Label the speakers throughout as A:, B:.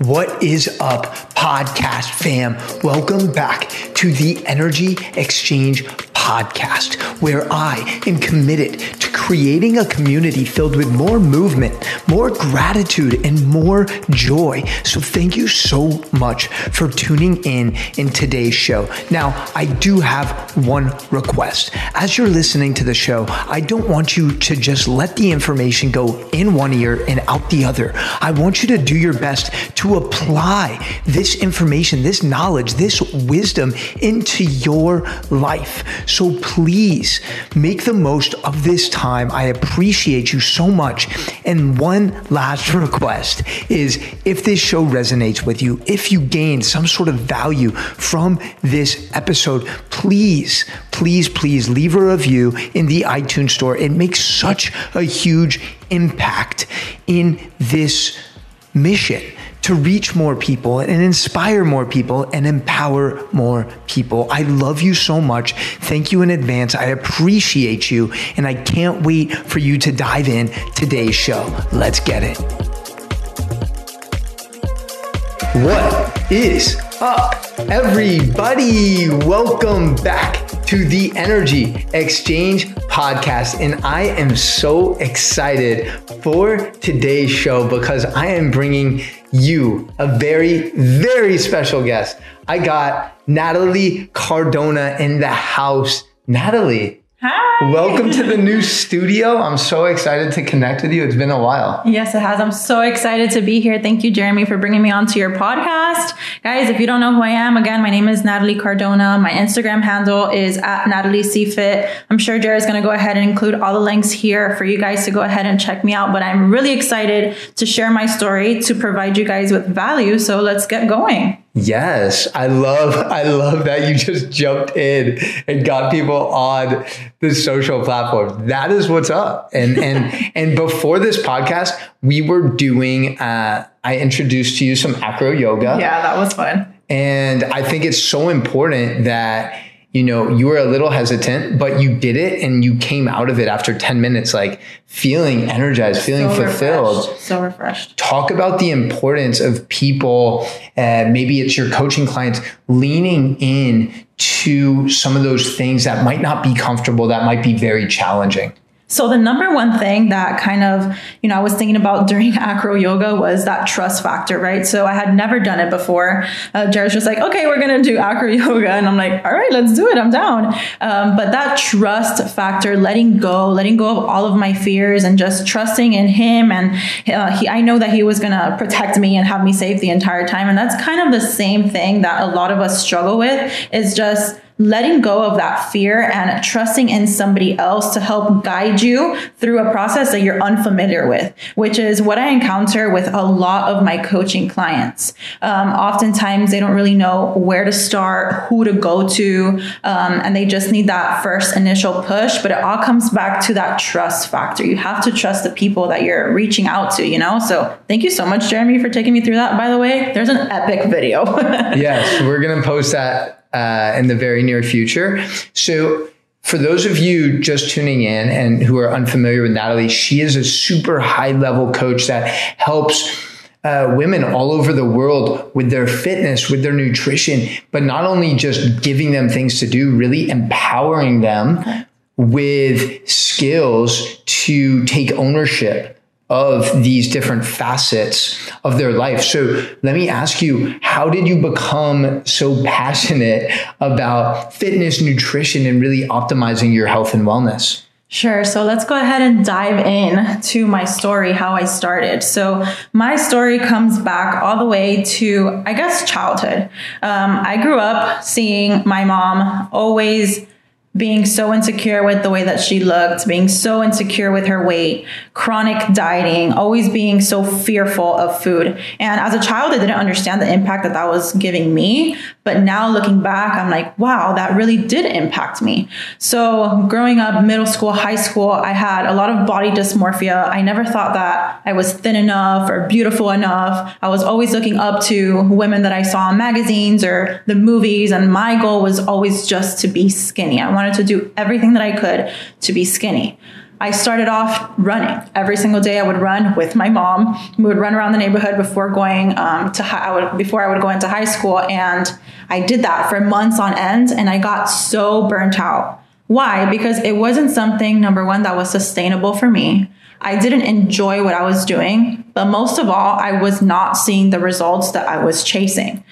A: What is up, podcast fam? Welcome back to the Energy Exchange podcast, where I am committed to creating a community filled with more movement, more gratitude, and more joy. So, thank you so much for tuning in in today's show. Now, I do have one request. As you're listening to the show, I don't want you to just let the information go in one ear and out the other. I want you to do your best to apply this information, this knowledge, this wisdom into your life. Please make the most of this time. I appreciate you so much. And one last request is if this show resonates with you, if you gain some sort of value from this episode, please, please, please leave a review in the iTunes store. It makes such a huge impact in this mission to reach more people and inspire more people and empower more people. I love you so much. Thank you in advance. I appreciate you. And I can't wait for you to dive in today's show. Let's get it. What is up, everybody? Welcome back to the Energy Exchange podcast. And I am so excited for today's show because I am bringing you a very, very special guest. I got Natalie Cardona in the house. Natalie,
B: Hi.
A: Welcome to the new studio. I'm so excited to connect with you. It's been a while.
B: Yes, it has. I'm so excited to be here. Thank you, Jeremy, for bringing me onto your podcast. Guys, if you don't know who I am, again, my name is Natalie Cardona. My Instagram handle is at Natalie CFit. I'm sure Jared's going to go ahead and include all the links here for you guys to go ahead and check me out. But I'm really excited to share my story to provide you guys with value. So let's get going.
A: Yes, I love I love that you just jumped in and got people on the social platform. That is what's up. And and and before this podcast, we were doing uh I introduced to you some acro yoga.
B: Yeah, that was fun.
A: And I think it's so important that you know, you were a little hesitant, but you did it and you came out of it after 10 minutes, like feeling energized, feeling
B: So
A: fulfilled.
B: refreshed. So refreshed.
A: Talk about the importance of people, uh, maybe it's your coaching clients, leaning in to some of those things that might not be comfortable, that might be very challenging.
B: So the number one thing that kind of, you know, I was thinking about during acro yoga was that trust factor, right? So I had never done it before. Uh, Jared's just like, okay, we're gonna do acro yoga, and I'm like, all right, let's do it. I'm down. Um, but that trust factor, letting go, letting go of all of my fears, and just trusting in him, and uh, he, I know that he was gonna protect me and have me safe the entire time, and that's kind of the same thing that a lot of us struggle with. Is just letting go of that fear and trusting in somebody else to help guide you through a process that you're unfamiliar with, which is what I encounter with a lot of my coaching clients. Um, oftentimes, they don't really know where to start, who to go to, um, and they just need that first initial push. But it all comes back to that trust factor. You have to trust the people that you're reaching out to, you know? So, thank you so much, Jeremy, for taking me through that. By the way, there's an epic video.
A: yes, we're going to post that uh, in the very near future. So, for those of you just tuning in and who are unfamiliar with Natalie, she is a super high level coach that helps uh, women all over the world with their fitness, with their nutrition, but not only just giving them things to do, really empowering them with skills to take ownership of these different facets of their life. So let me ask you, how did you become so passionate about fitness, nutrition, and really optimizing your health and wellness?
B: Sure. So let's go ahead and dive in to my story, how I started. So my story comes back all the way to, I guess, childhood. Um, I grew up seeing my mom always being so insecure with the way that she looked, being so insecure with her weight, chronic dieting, always being so fearful of food. And as a child, I didn't understand the impact that that was giving me. But now looking back, I'm like, wow, that really did impact me. So growing up, middle school, high school, I had a lot of body dysmorphia. I never thought that I was thin enough or beautiful enough. I was always looking up to women that I saw in magazines or the movies. And my goal was always just to be skinny. I wanted to do everything that I could to be skinny. I started off running every single day. I would run with my mom. We would run around the neighborhood before going um, to I would, before I would go into high school, and I did that for months on end, and I got so burnt out. Why? Because it wasn't something number one that was sustainable for me. I didn't enjoy what I was doing, but most of all, I was not seeing the results that I was chasing.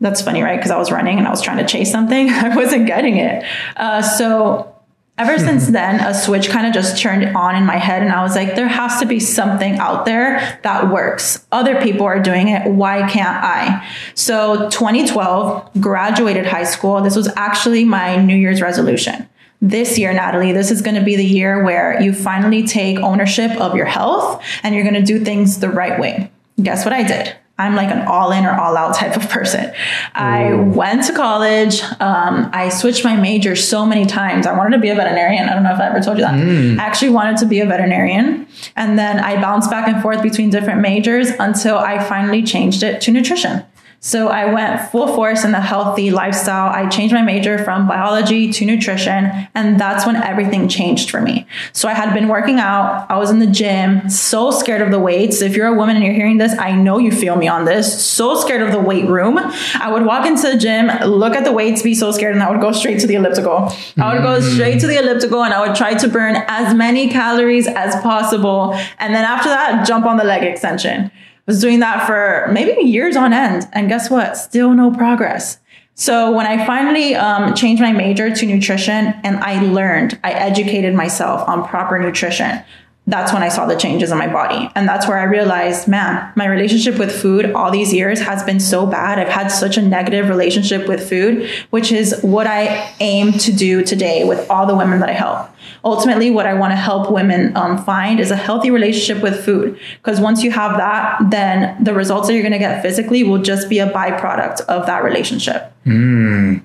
B: That's funny, right? Because I was running and I was trying to chase something. I wasn't getting it. Uh, so ever since then, a switch kind of just turned on in my head. And I was like, there has to be something out there that works. Other people are doing it. Why can't I? So 2012, graduated high school. This was actually my New Year's resolution this year, Natalie, this is going to be the year where you finally take ownership of your health and you're going to do things the right way. Guess what I did? I'm like an all in or all out type of person. I went to college. Um, I switched my major so many times. I wanted to be a veterinarian. I don't know if I ever told you that. Mm. I actually wanted to be a veterinarian. And then I bounced back and forth between different majors until I finally changed it to nutrition. So I went full force in the healthy lifestyle. I changed my major from biology to nutrition, and that's when everything changed for me. So I had been working out, I was in the gym, so scared of the weights. If you're a woman and you're hearing this, I know you feel me on this. So scared of the weight room. I would walk into the gym, look at the weights, be so scared, and I would go straight to the elliptical. I would go mm. straight to the elliptical and I would try to burn as many calories as possible. And then after that, jump on the leg extension was doing that for maybe years on end. And guess what? Still no progress. So when I finally um, changed my major to nutrition and I learned, I educated myself on proper nutrition that's when I saw the changes in my body. And that's where I realized, man, my relationship with food all these years has been so bad. I've had such a negative relationship with food, which is what I aim to do today with all the women that I help. Ultimately, what I want to help women um, find is a healthy relationship with food. Because once you have that, then the results that you're going to get physically will just be a byproduct of that relationship.
A: Mm.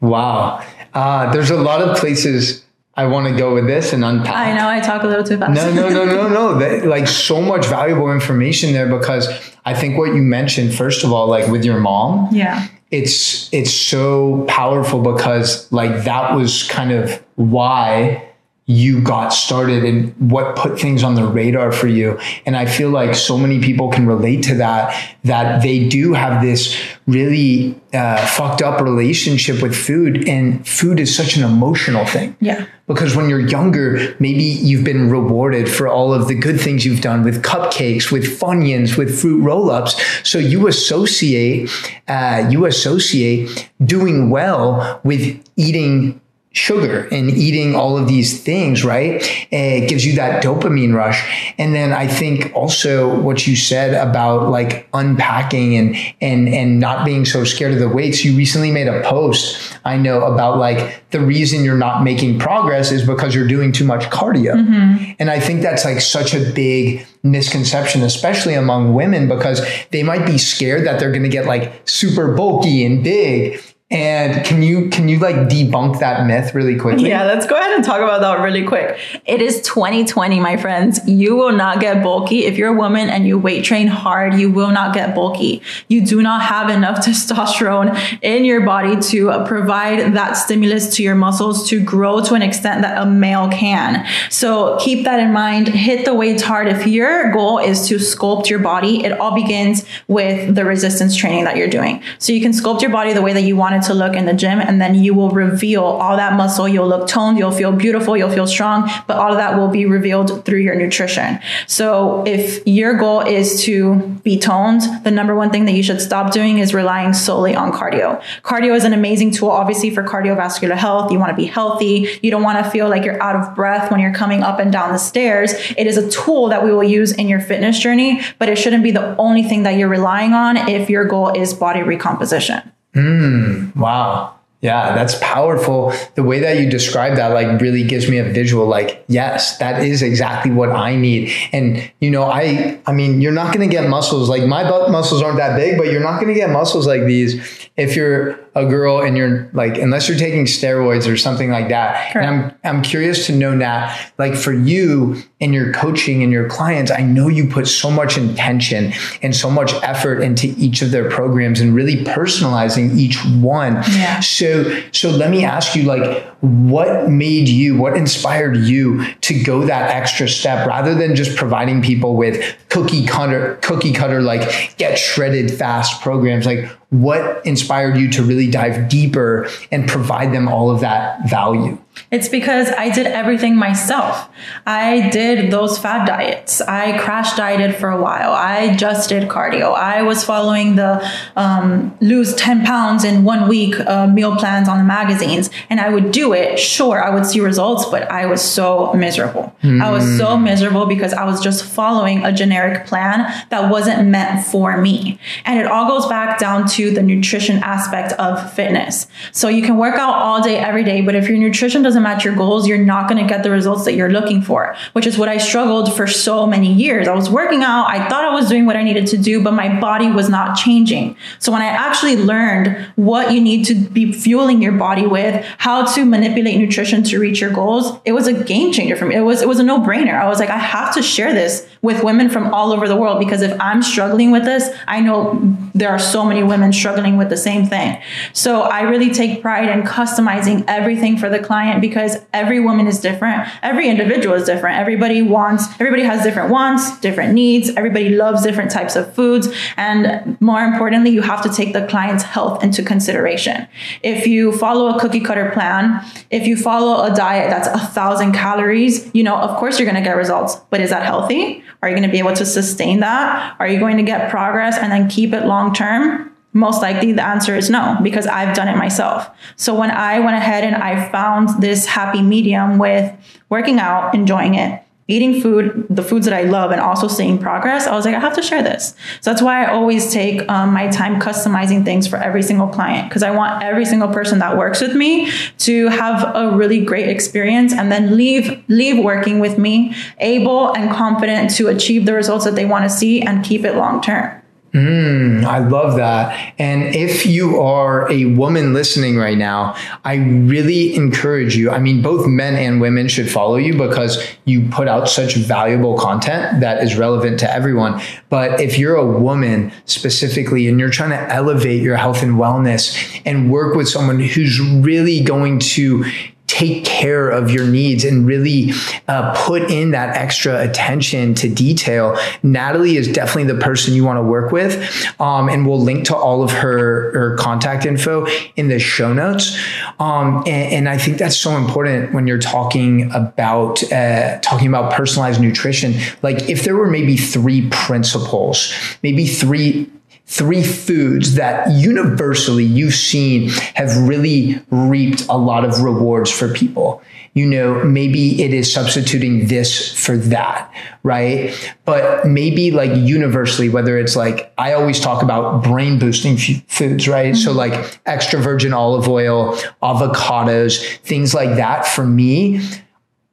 A: Wow. Uh, there's a lot of places I want to go with this and unpack.
B: I know I talk a little too fast.
A: No, no, no, no, no. That, like so much valuable information there because I think what you mentioned first of all, like with your mom,
B: yeah,
A: it's it's so powerful because like that was kind of why you got started and what put things on the radar for you. And I feel like so many people can relate to that, that they do have this really uh, fucked up relationship with food. And food is such an emotional thing.
B: Yeah.
A: Because when you're younger, maybe you've been rewarded for all of the good things you've done with cupcakes, with Funyuns, with fruit roll-ups. So you associate, uh, you associate doing well with eating sugar and eating all of these things, right? It gives you that dopamine rush. And then I think also what you said about like unpacking and and and not being so scared of the weights. You recently made a post I know about like the reason you're not making progress is because you're doing too much cardio. Mm-hmm. And I think that's like such a big misconception, especially among women, because they might be scared that they're going to get like super bulky and big and can you can you like debunk that myth really quickly?
B: Yeah, let's go ahead and talk about that really quick. It is 2020, my friends. You will not get bulky if you're a woman and you weight train hard. You will not get bulky. You do not have enough testosterone in your body to provide that stimulus to your muscles to grow to an extent that a male can. So keep that in mind. Hit the weights hard. If your goal is to sculpt your body, it all begins with the resistance training that you're doing. So you can sculpt your body the way that you want it to look in the gym and then you will reveal all that muscle. You'll look toned, you'll feel beautiful, you'll feel strong, but all of that will be revealed through your nutrition. So if your goal is to be toned, the number one thing that you should stop doing is relying solely on cardio. Cardio is an amazing tool, obviously, for cardiovascular health. You want to be healthy. You don't want to feel like you're out of breath when you're coming up and down the stairs. It is a tool that we will use in your fitness journey, but it shouldn't be the only thing that you're relying on if your goal is body recomposition.
A: Mm, wow. Yeah, that's powerful. The way that you describe that like really gives me a visual like yes, that is exactly what I need. And you know, I I mean, you're not going to get muscles like my butt muscles aren't that big, but you're not going to get muscles like these if you're a girl and you're like, unless you're taking steroids or something like that. And I'm I'm curious to know Nat, like for you and your coaching and your clients, I know you put so much intention and so much effort into each of their programs and really personalizing each one.
B: Yeah.
A: So so let me ask you like what made you what inspired you to go that extra step rather than just providing people with cookie cutter cookie cutter like get shredded fast programs like what inspired you to really dive deeper and provide them all of that value
B: it's because I did everything myself. I did those fad diets. I crash dieted for a while. I just did cardio. I was following the um, lose 10 pounds in one week uh, meal plans on the magazines. And I would do it. Sure, I would see results, but I was so miserable. Mm. I was so hmm. miserable because I was just following a generic plan that wasn't meant for me. And it all goes back down to the nutrition aspect of fitness. So you can work out all day, every day, but if your nutrition doesn't match your goals, you're not going to get the results that you're looking for, which is what I struggled for so many years. I was working out, I thought I was doing what I needed to do, but my body was not changing. So when I actually learned what you need to be fueling your body with, how to manipulate nutrition to reach your goals, it was a game changer for me. It was it was a no-brainer. I was like I have to share this with women from all over the world because if I'm struggling with this, I know there are so many women struggling with the same thing. So I really take pride in customizing everything for the client because every woman is different. Every individual is different. Everybody wants, everybody has different wants, different needs. Everybody loves different types of foods. And more importantly, you have to take the client's health into consideration. If you follow a cookie cutter plan, if you follow a diet that's a thousand calories, you know, of course you're going to get results, but is that healthy? Are you going to be able to sustain that? Are you going to get progress and then keep it long term? Most likely the answer is no, because I've done it myself. So when I went ahead and I found this happy medium with working out, enjoying it, eating food, the foods that I love, and also seeing progress, I was like, I have to share this. So that's why I always take um, my time customizing things for every single client because I want every single person that works with me to have a really great experience and then leave leave working with me able and confident to achieve the results that they want to see and keep it long term.
A: Mm, I love that. And if you are a woman listening right now, I really encourage you. I mean, both men and women should follow you because you put out such valuable content that is relevant to everyone. But if you're a woman specifically and you're trying to elevate your health and wellness and work with someone who's really going to take care of your needs and really uh, put in that extra attention to detail, Natalie is definitely the person you want to work with. Um, and we'll link to all of her, her contact info in the show notes. Um, and, and, I think that's so important when you're talking about uh, talking about personalized nutrition. Like if there were maybe three principles, maybe three three foods that universally you've seen have really reaped a lot of rewards for people. You know, maybe it is substituting this for that, right? But maybe like universally, whether it's like, I always talk about brain boosting f- foods, right? Mm-hmm. So like extra virgin olive oil, avocados, things like that for me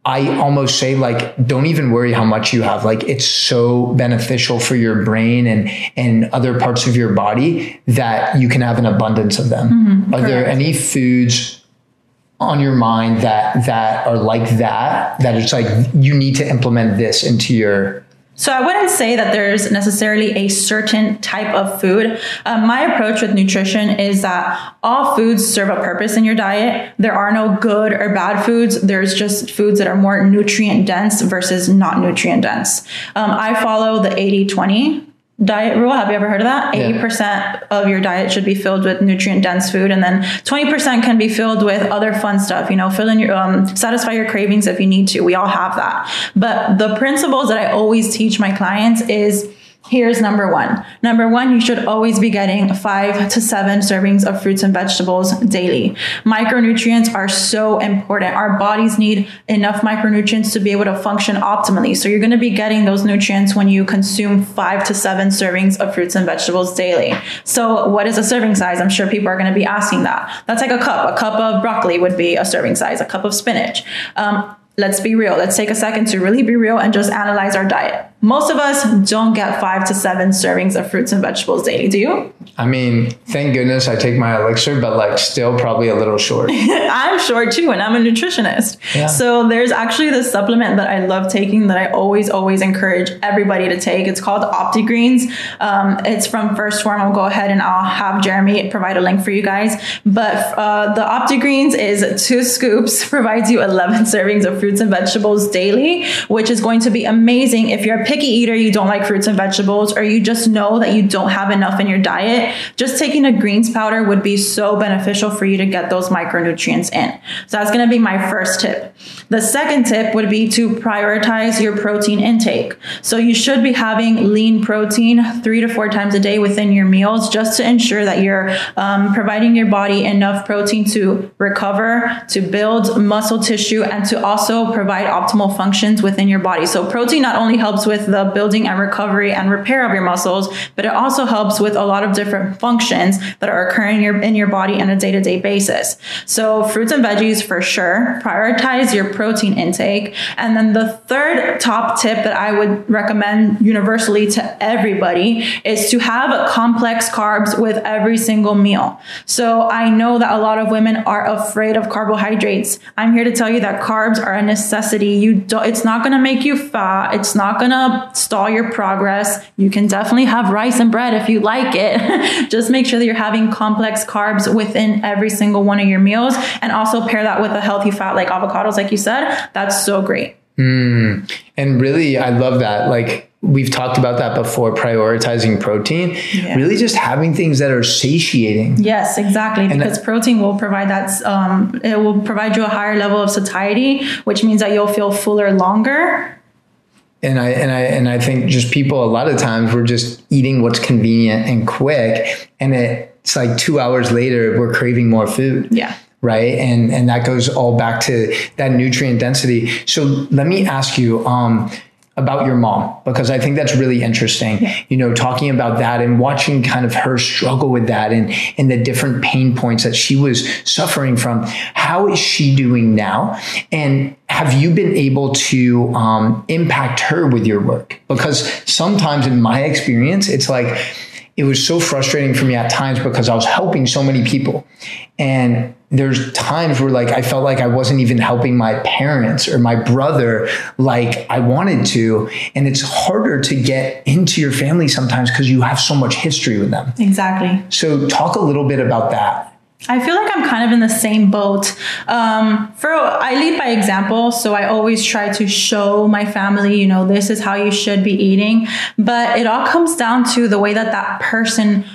A: I almost say like don't even worry how much you have. Like it's so beneficial for your brain and and other parts of your body that you can have an abundance of them. Mm-hmm, are there any foods on your mind that that are like that that it's like you need to implement this into your
B: so I wouldn't say that there's necessarily a certain type of food. Um, my approach with nutrition is that all foods serve a purpose in your diet. There are no good or bad foods. There's just foods that are more nutrient dense versus not nutrient dense. Um, I follow the 80 20 diet rule. Have you ever heard of that? Eighty yeah. percent of your diet should be filled with nutrient dense food, and then twenty percent can be filled with other fun stuff. You know, fill in your um, satisfy your cravings if you need to. We all have that. But the principles that I always teach my clients is Here's number one. Number one, you should always be getting five to seven servings of fruits and vegetables daily. Micronutrients are so important. Our bodies need enough micronutrients to be able to function optimally. So you're going to be getting those nutrients when you consume five to seven servings of fruits and vegetables daily. So what is a serving size? I'm sure people are going to be asking that. That's like a cup. A cup of broccoli would be a serving size, a cup of spinach. Um, let's be real. Let's take a second to really be real and just analyze our diet most of us don't get five to seven servings of fruits and vegetables daily. Do you?
A: I mean, thank goodness I take my elixir, but like still probably a little short.
B: I'm short too, and I'm a nutritionist. Yeah. So there's actually this supplement that I love taking that I always, always encourage everybody to take. It's called OptiGreens. Um, it's from 1st Phorm. I'll go ahead and I'll have Jeremy provide a link for you guys. But uh, the OptiGreens is two scoops, provides you 11 servings of fruits and vegetables daily, which is going to be amazing if you're a picky eater, you don't like fruits and vegetables, or you just know that you don't have enough in your diet, just taking a greens powder would be so beneficial for you to get those micronutrients in. So that's going to be my first tip. The second tip would be to prioritize your protein intake. So you should be having lean protein three to four times a day within your meals just to ensure that you're um, providing your body enough protein to recover, to build muscle tissue, and to also provide optimal functions within your body. So protein not only helps with with the building and recovery and repair of your muscles, but it also helps with a lot of different functions that are occurring in your, in your body on a day to day basis. So, fruits and veggies for sure. Prioritize your protein intake. And then the third top tip that I would recommend universally to everybody is to have complex carbs with every single meal. So, I know that a lot of women are afraid of carbohydrates. I'm here to tell you that carbs are a necessity. You don't, it's not going to make you fat. It's not going to stall your progress. You can definitely have rice and bread if you like it. Just make sure that you're having complex carbs within every single one of your meals and also pair that with a healthy fat like avocados, like you said. That's so great.
A: Mm. And really, I love that. Like, we've talked about that before prioritizing protein yeah. really just having things that are satiating
B: yes exactly and because that, protein will provide that um, it will provide you a higher level of satiety which means that you'll feel fuller longer
A: and I and I and I think just people a lot of times we're just eating what's convenient and quick, and it, it's like two hours later we're craving more food.
B: Yeah.
A: Right. And and that goes all back to that nutrient density. So let me ask you, um, about your mom because I think that's really interesting. You know, talking about that and watching kind of her struggle with that and and the different pain points that she was suffering from. How is she doing now? And have you been able to um, impact her with your work? Because sometimes, in my experience, it's like it was so frustrating for me at times because I was helping so many people. And there's times where like I felt like I wasn't even helping my parents or my brother like I wanted to. And it's harder to get into your family sometimes because you have so much history with them.
B: Exactly.
A: So talk a little bit about that.
B: I feel like I'm kind of in the same boat. Um, for I lead by example, so I always try to show my family, you know, this is how you should be eating. But it all comes down to the way that that person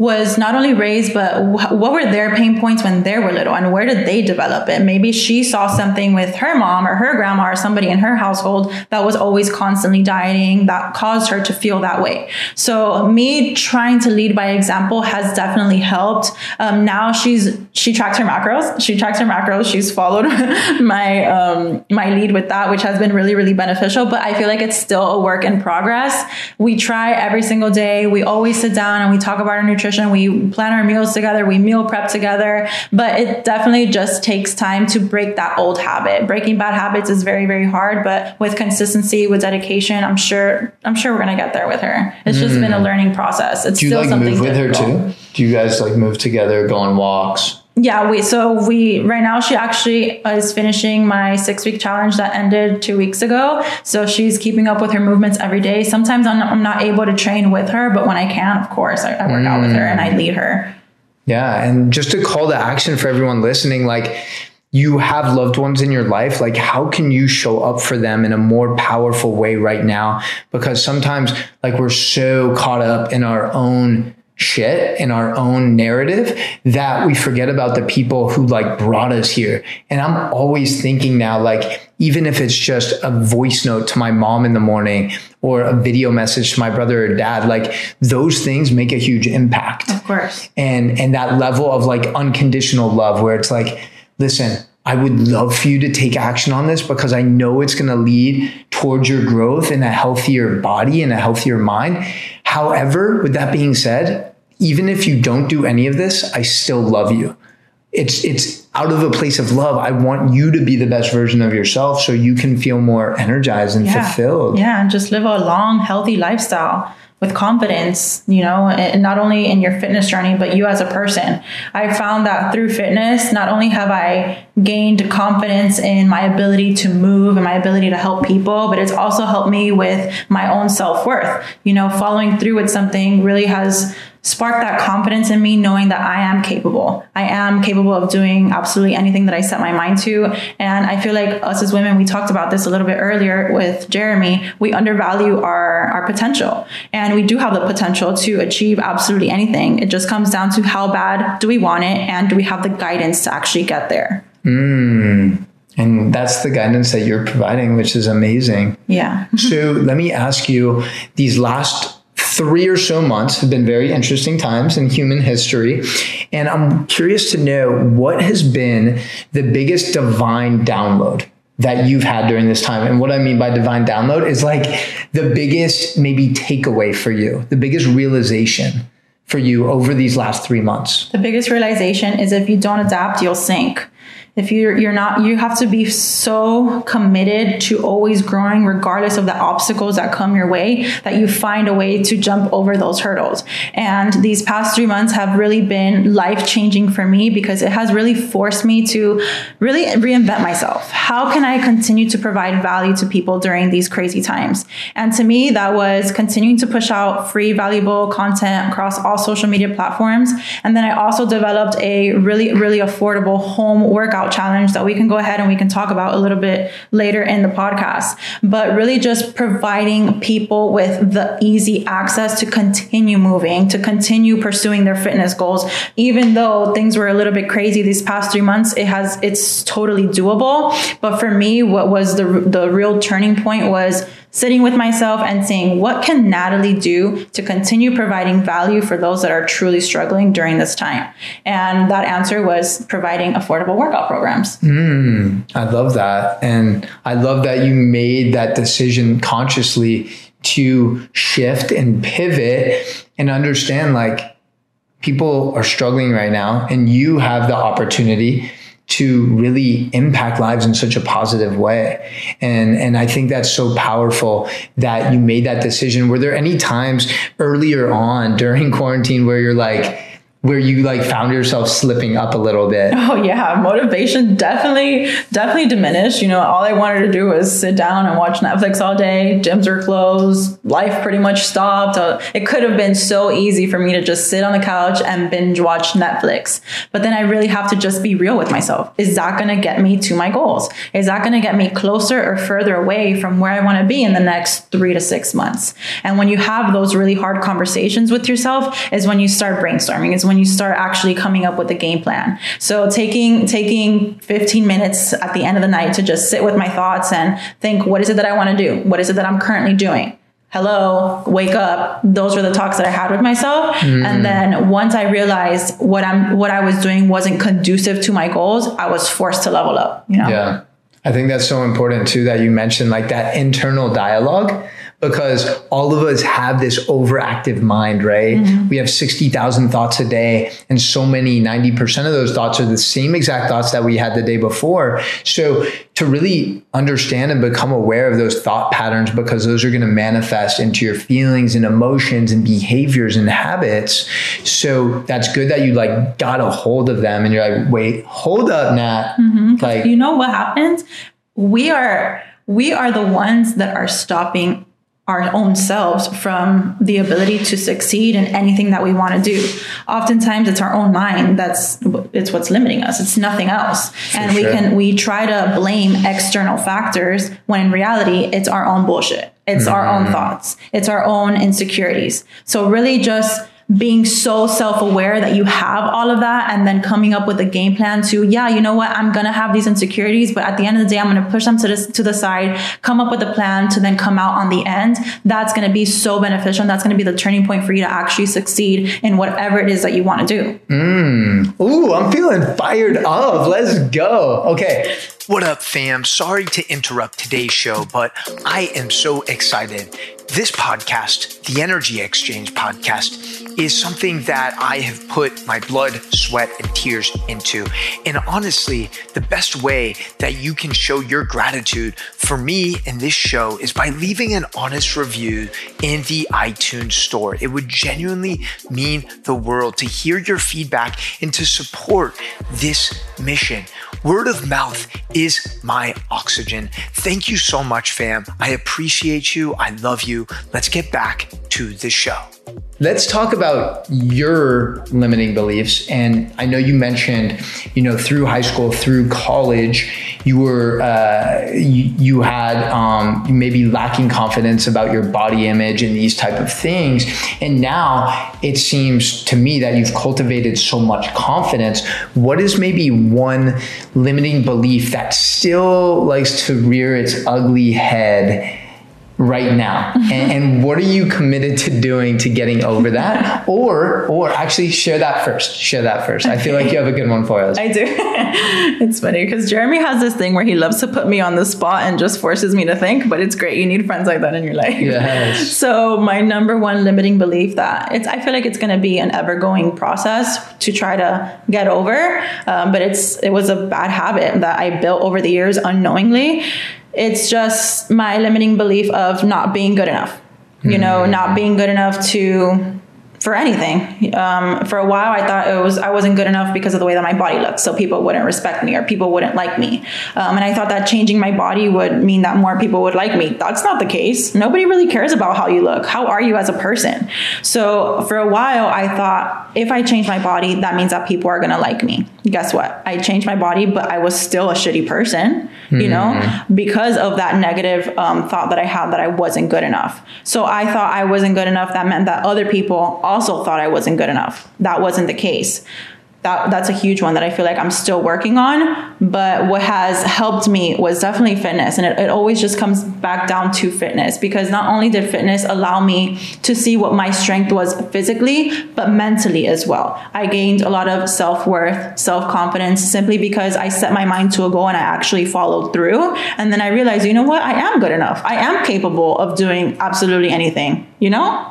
B: was not only raised, but wh- what were their pain points when they were little and where did they develop it? Maybe she saw something with her mom or her grandma or somebody in her household that was always constantly dieting that caused her to feel that way. So me trying to lead by example has definitely helped. Um, now she's, she tracks her macros. She tracks her macros. She's followed my, um, my lead with that, which has been really, really beneficial, but I feel like it's still a work in progress. We try every single day. We always sit down and we talk about our nutrition nutrition. We plan our meals together. We meal prep together. But it definitely just takes time to break that old habit. Breaking bad habits is very, very hard. But with consistency, with dedication, I'm sure I'm sure we're gonna get there with her. It's just mm. been a mm. learning process. It's
A: Do you
B: still
A: like
B: something
A: move with difficult. her too? Do you guys like move together, go on walks?
B: Yeah we so we right now she actually is finishing my six week challenge that ended two weeks ago. So she's keeping up with her movements every day. Sometimes i'm, I'm not able to train with her but when i can of course i, I work mm. out with her and i lead her.
A: Yeah and just a call to action for everyone listening like you have loved ones in your life like how can you show up for them in a more powerful way right now? Because sometimes like we're so caught up in our own shit in our own narrative that we forget about the people who like brought us here. And I'm always thinking now, like, even if it's just a voice note to my mom in the morning or a video message to my brother or dad, like those things make a huge impact.
B: Of course.
A: And and that level of like unconditional love where it's like, listen, I would love for you to take action on this because I know it's going to lead towards your growth in a healthier body and a healthier mind. However, with that being said, even if you don't do any of this, I still love you. it's it's out of a place of love. I want you to be the best version of yourself so you can feel more energized and
B: yeah.
A: fulfilled.
B: Yeah, and just live a long, healthy lifestyle with confidence, you know, and not only in your fitness journey, but you as a person. I found that through fitness, not only have I gained confidence in my ability to move and my ability to help people, but it's also helped me with my own self worth. You know, following through with something really has sparked that confidence in me knowing that I am capable. I am capable of doing absolutely anything that I set my mind to. And I feel like us as women, we talked about this a little bit earlier with Jeremy, we undervalue our, our potential. And we do have the potential to achieve absolutely anything. It just comes down to how bad do we want it and do we have the guidance to actually get there.
A: Mm. And that's the guidance that you're providing, which is amazing.
B: Yeah.
A: so let me ask you these last three or so months have been very interesting times in human history. And I'm curious to know what has been the biggest divine download that you've had during this time. And what I mean by divine download is like the biggest maybe takeaway for you, the biggest realization for you over these last three months.
B: The biggest realization is if you don't adapt, you'll sink if you're you're not you have to be so committed to always growing regardless of the obstacles that come your way that you find a way to jump over those hurdles. And these past three months have really been life changing for me because it has really forced me to really reinvent myself. How can i continue to provide value to people during these crazy times? And to me that was continuing to push out free valuable content across all social media platforms. And then i also developed a really really affordable home workout challenge that we can go ahead and we can talk about a little bit later in the podcast. But really just providing people with the easy access to continue moving, to continue pursuing their fitness goals. Even though things were a little bit crazy these past three months, it has, it's totally doable. But for me, what was the, the real turning point was sitting with myself and saying, what can Natalie do to continue providing value for those that are truly struggling during this time? And that answer was providing affordable workout programs.
A: Mm, I love that. And I love that you made that decision consciously to shift and pivot and understand like people are struggling right now and you have the opportunity to really impact lives in such a positive way. And, and I think that's so powerful that you made that decision. Were there any times earlier on during quarantine where you're like, where you like found yourself slipping up a little bit?
B: Oh yeah, motivation definitely definitely diminished. You know, all I wanted to do was sit down and watch Netflix all day. Gyms are closed. Life pretty much stopped. Uh, it could have been so easy for me to just sit on the couch and binge watch Netflix. But then I really have to just be real with myself. Is that going to get me to my goals? Is that going to get me closer or further away from where I want to be in the next 3 to 6 months? And when you have those really hard conversations with yourself is when you start brainstorming. Is when you start actually coming up with a game plan. So taking taking 15 minutes at the end of the night to just sit with my thoughts and think, what is it that I want to do? What is it that I'm currently doing? hello wake up those were the talks that i had with myself mm. and then once i realized what i'm what i was doing wasn't conducive to my goals i was forced to level up you know
A: yeah i think that's so important too that you mentioned like that internal dialogue because all of us have this overactive mind, right? Mm-hmm. We have 60,000 thoughts a day, and so many, 90% of those thoughts are the same exact thoughts that we had the day before. So, to really understand and become aware of those thought patterns, because those are going to manifest into your feelings and emotions and behaviors and habits. So, that's good that you like got a hold of them and you're like, wait, hold up, Nat.
B: Mm-hmm. Like, you know what happens? We are we are the ones that are stopping our own selves from the ability to succeed in anything that we want to do. Oftentimes it's our own mind that's it's what's limiting us. It's nothing else. For and we can we try to blame external factors when in reality it's our own bullshit. It's mm-hmm. our own thoughts. It's our own insecurities. So really just being so self-aware that you have all of that and then coming up with a game plan to yeah you know what? I'm gonna have these insecurities but at the end of the day i'm gonna push them to, this, to the side come up with a plan to then come out on the end. That's gonna be so beneficial and that's gonna be the turning point for you to actually succeed in whatever it is that you want to do.
A: Mm. ooh i'm feeling fired up. Let's go. Okay What up, fam? Sorry to interrupt today's show, but I am so excited. This podcast, the Energy Exchange podcast, is something that I have put my blood, sweat, and tears into. And honestly, the best way that you can show your gratitude for me and this show is by leaving an honest review in the iTunes store. It would genuinely mean the world to hear your feedback and to support this mission. Word of mouth is my oxygen. Thank you so much, fam. I appreciate you. I love you. Let's get back to the show. Let's talk about your limiting beliefs. And I know you mentioned, you know, through high school, through college, you were, uh, you, you, had um, maybe lacking confidence about your body image and these type of things. And now it seems to me that you've cultivated so much confidence. What is maybe one limiting belief that still likes to rear its ugly head? Right now. And, and, what are you committed to doing to getting over that? Or or actually share that first. Share that first. Okay. i feel like you have a good one for us.
B: I do. It's funny because jeremy has this thing where he loves to put me on the spot and just forces me to think but it's great. You need friends like that in your life. Yes. so my number one limiting belief that it's i feel like it's going to be an ever going process to try to get over um, but it's it was a bad habit that i built over the years unknowingly it's just my limiting belief of not being good enough. You mm. know, not being good enough to for anything. Um, for a while, I thought it was I wasn't good enough because of the way that my body looked, so people wouldn't respect me or people wouldn't like me. Um, and I thought that changing my body would mean that more people would like me. That's not the case. Nobody really cares about how you look. How are you as a person? So for a while, I thought if I change my body, that means that people are gonna like me. Guess what? I changed my body, but I was still a shitty person. You mm. know, mm-hmm. because of that negative um, thought that I had that I wasn't good enough. So I thought I wasn't good enough. That meant that other people also thought I wasn't good enough. That wasn't the case that that's a huge one that I feel like I'm still working on. But what has helped me was definitely fitness. And it, it, always just comes back down to fitness because not only did fitness allow me to see what my strength was physically, but mentally as well. I gained a lot of self worth, self confidence simply because I set my mind to a goal and I actually followed through. And then I realized, you know what? I am good enough. I am capable of doing absolutely anything, you know?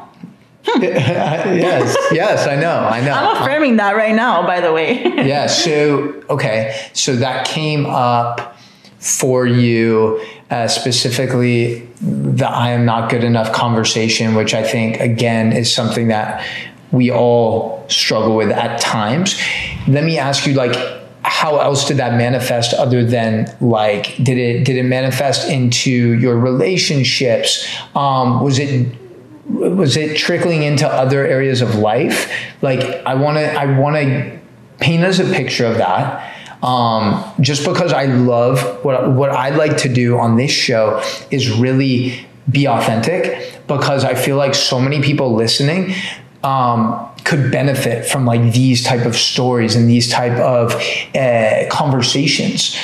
A: yes, yes, I know, I know.
B: I'm affirming that right now, by the way.
A: yeah. So okay, so that came up for you uh, specifically the "I am not good enough" conversation, which I think again is something that we all struggle with at times. Let me ask you, like, how else did that manifest other than like did it did it manifest into your relationships um, was it was it trickling into other areas of life? Like I want to I want to paint us a picture of that. Um, just because I love what what I like to do on this show is really be authentic because I feel like so many people listening um, could benefit from like these type of stories and these type of uh, conversations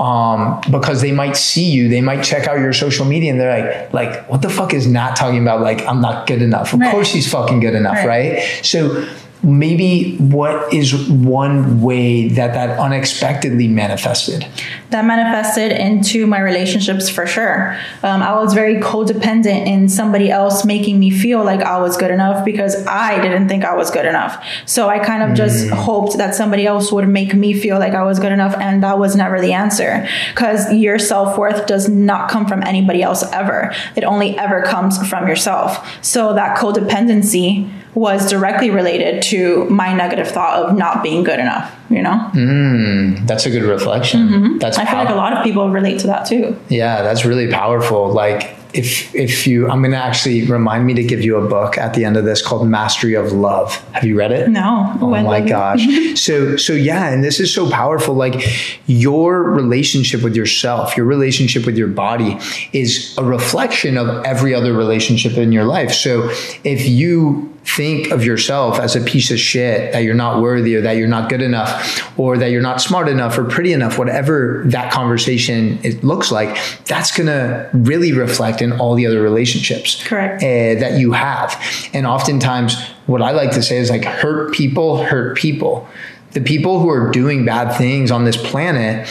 A: um, because they might see you, they might check out your social media, and they're like, like, what the fuck is not talking about? Like, I'm not good enough. Of right. course, he's fucking good enough, right? right? So maybe what is one way that that unexpectedly manifested?
B: That manifested into my relationships for sure. Um, i was very codependent in somebody else making me feel like i was good enough because i didn't think i was good enough. So i kind of just mm. hoped that somebody else would make me feel like i was good enough and that was never the answer because your self-worth does not come from anybody else ever. It only ever comes from yourself. So that codependency was directly related to my negative thought of not being good enough, you know?
A: Mm, that's a good reflection. Mm-hmm. That's
B: I feel pow- like a lot of people relate to that too.
A: Yeah, that's really powerful. Like if if you i'm going to actually remind me to give you a book at the end of this called mastery of love have you read it
B: no
A: oh my gosh so so yeah and this is so powerful like your relationship with yourself your relationship with your body is a reflection of every other relationship in your life so if you think of yourself as a piece of shit that you're not worthy or that you're not good enough or that you're not smart enough or pretty enough whatever that conversation it looks like that's going to really reflect in all the other relationships
B: correct.
A: uh, that you have. And oftentimes what i like to say is like hurt people hurt people. The people who are doing bad things on this planet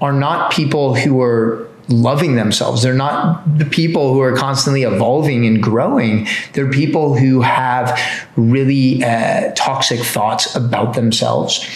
A: are not people who are loving themselves. They're not the people who are constantly evolving and growing. They're people who have really uh, toxic thoughts about themselves.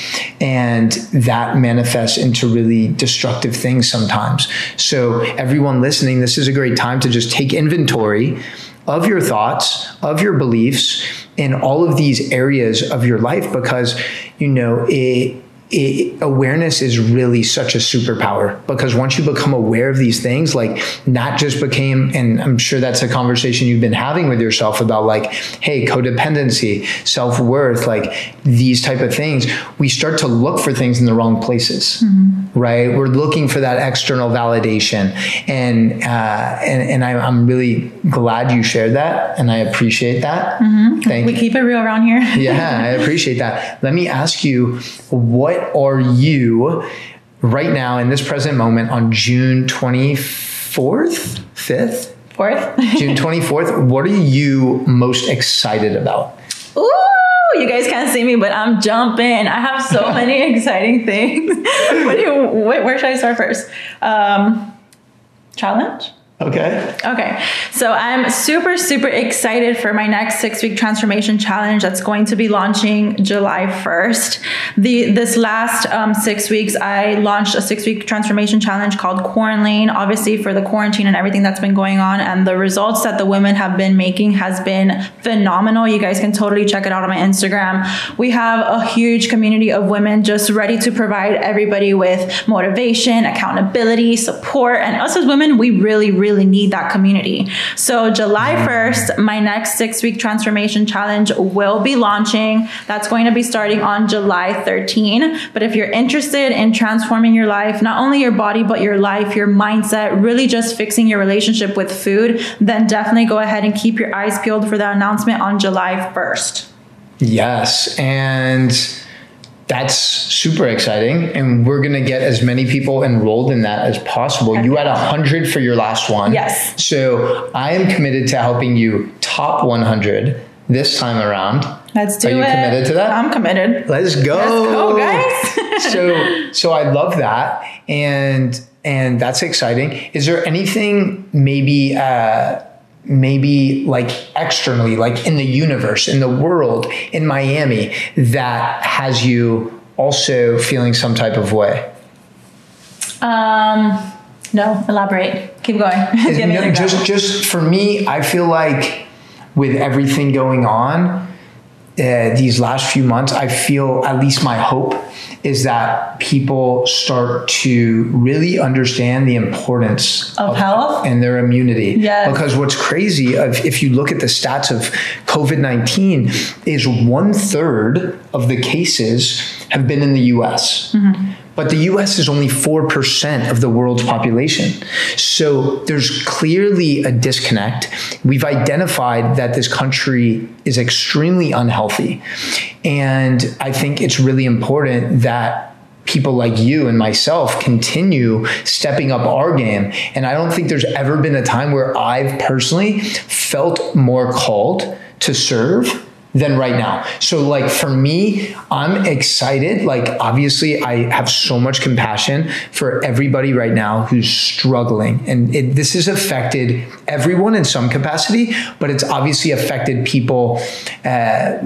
A: And that manifests into really destructive things sometimes. So, everyone listening, this is a great time to just take inventory of your thoughts, of your beliefs in all of these areas of your life because, you know, it, it, awareness is really such a superpower because once you become aware of these things, like that just became, and I'm sure that's a conversation you've been having with yourself about like, hey, codependency, self worth, like these type of things. We start to look for things in the wrong places, mm-hmm. right? We're looking for that external validation, and uh, and and I, am really glad you shared that, and I appreciate that.
B: Mm-hmm. Thank we you. keep it real around here.
A: yeah, I appreciate that. Let me ask you what are you right now in this present moment on June 24th, 5th?
B: 4th?
A: June 24th. What are you most excited about?
B: Ooh, you guys can't see me, but I'm jumping. I have so many exciting things. what do you, where should I start first? Um, challenge?
A: Okay.
B: Okay. So I'm super, super excited for my next six week transformation challenge that's going to be launching July 1st. The this last um, six weeks, I launched a six week transformation challenge called Quarantine, obviously for the quarantine and everything that's been going on. And the results that the women have been making has been phenomenal. You guys can totally check it out on my Instagram. We have a huge community of women just ready to provide everybody with motivation, accountability, support. And us as women, we really, really really need that community. So, July 1st, my next six week transformation challenge will be launching. That's going to be starting on July 13. But if you're interested in transforming your life, not only your body, but your life, your mindset, really just fixing your relationship with food, then definitely go ahead and keep your eyes peeled for that announcement on July 1st.
A: Yes. And that's super exciting and we're going to get as many people enrolled in that as possible. Okay. you had 100 for your last one.
B: Yes.
A: So i am committed to helping you top 100 this time around.
B: Let's do it.
A: Are you
B: it.
A: committed to that?
B: I'm committed.
A: Let's go.
B: Let's go guys.
A: So so i love that and and that's exciting. Is there anything maybe uh maybe like externally, like in the universe, in the world, in Miami, that has you also feeling some type of way?
B: Um, no, elaborate. Keep going.
A: no, just, just for me, I feel like with everything going on, uh, these last few months, I feel at least my hope is that people start to really understand the importance
B: of, of health
A: and their immunity.
B: Yes.
A: Because what's crazy, of, if you look at the stats of COVID 19, is one third of the cases have been in the US. Mm-hmm. But the US is only 4% of the world's population. So there's clearly a disconnect. We've identified that this country is extremely unhealthy. And I think it's really important that people like you and myself continue stepping up our game. And I don't think there's ever been a time where I've personally felt more called to serve than right now. So like for me, I'm excited. Like obviously I have so much compassion for everybody right now who's struggling. And it, this has affected everyone in some capacity, but it's obviously affected people, uh,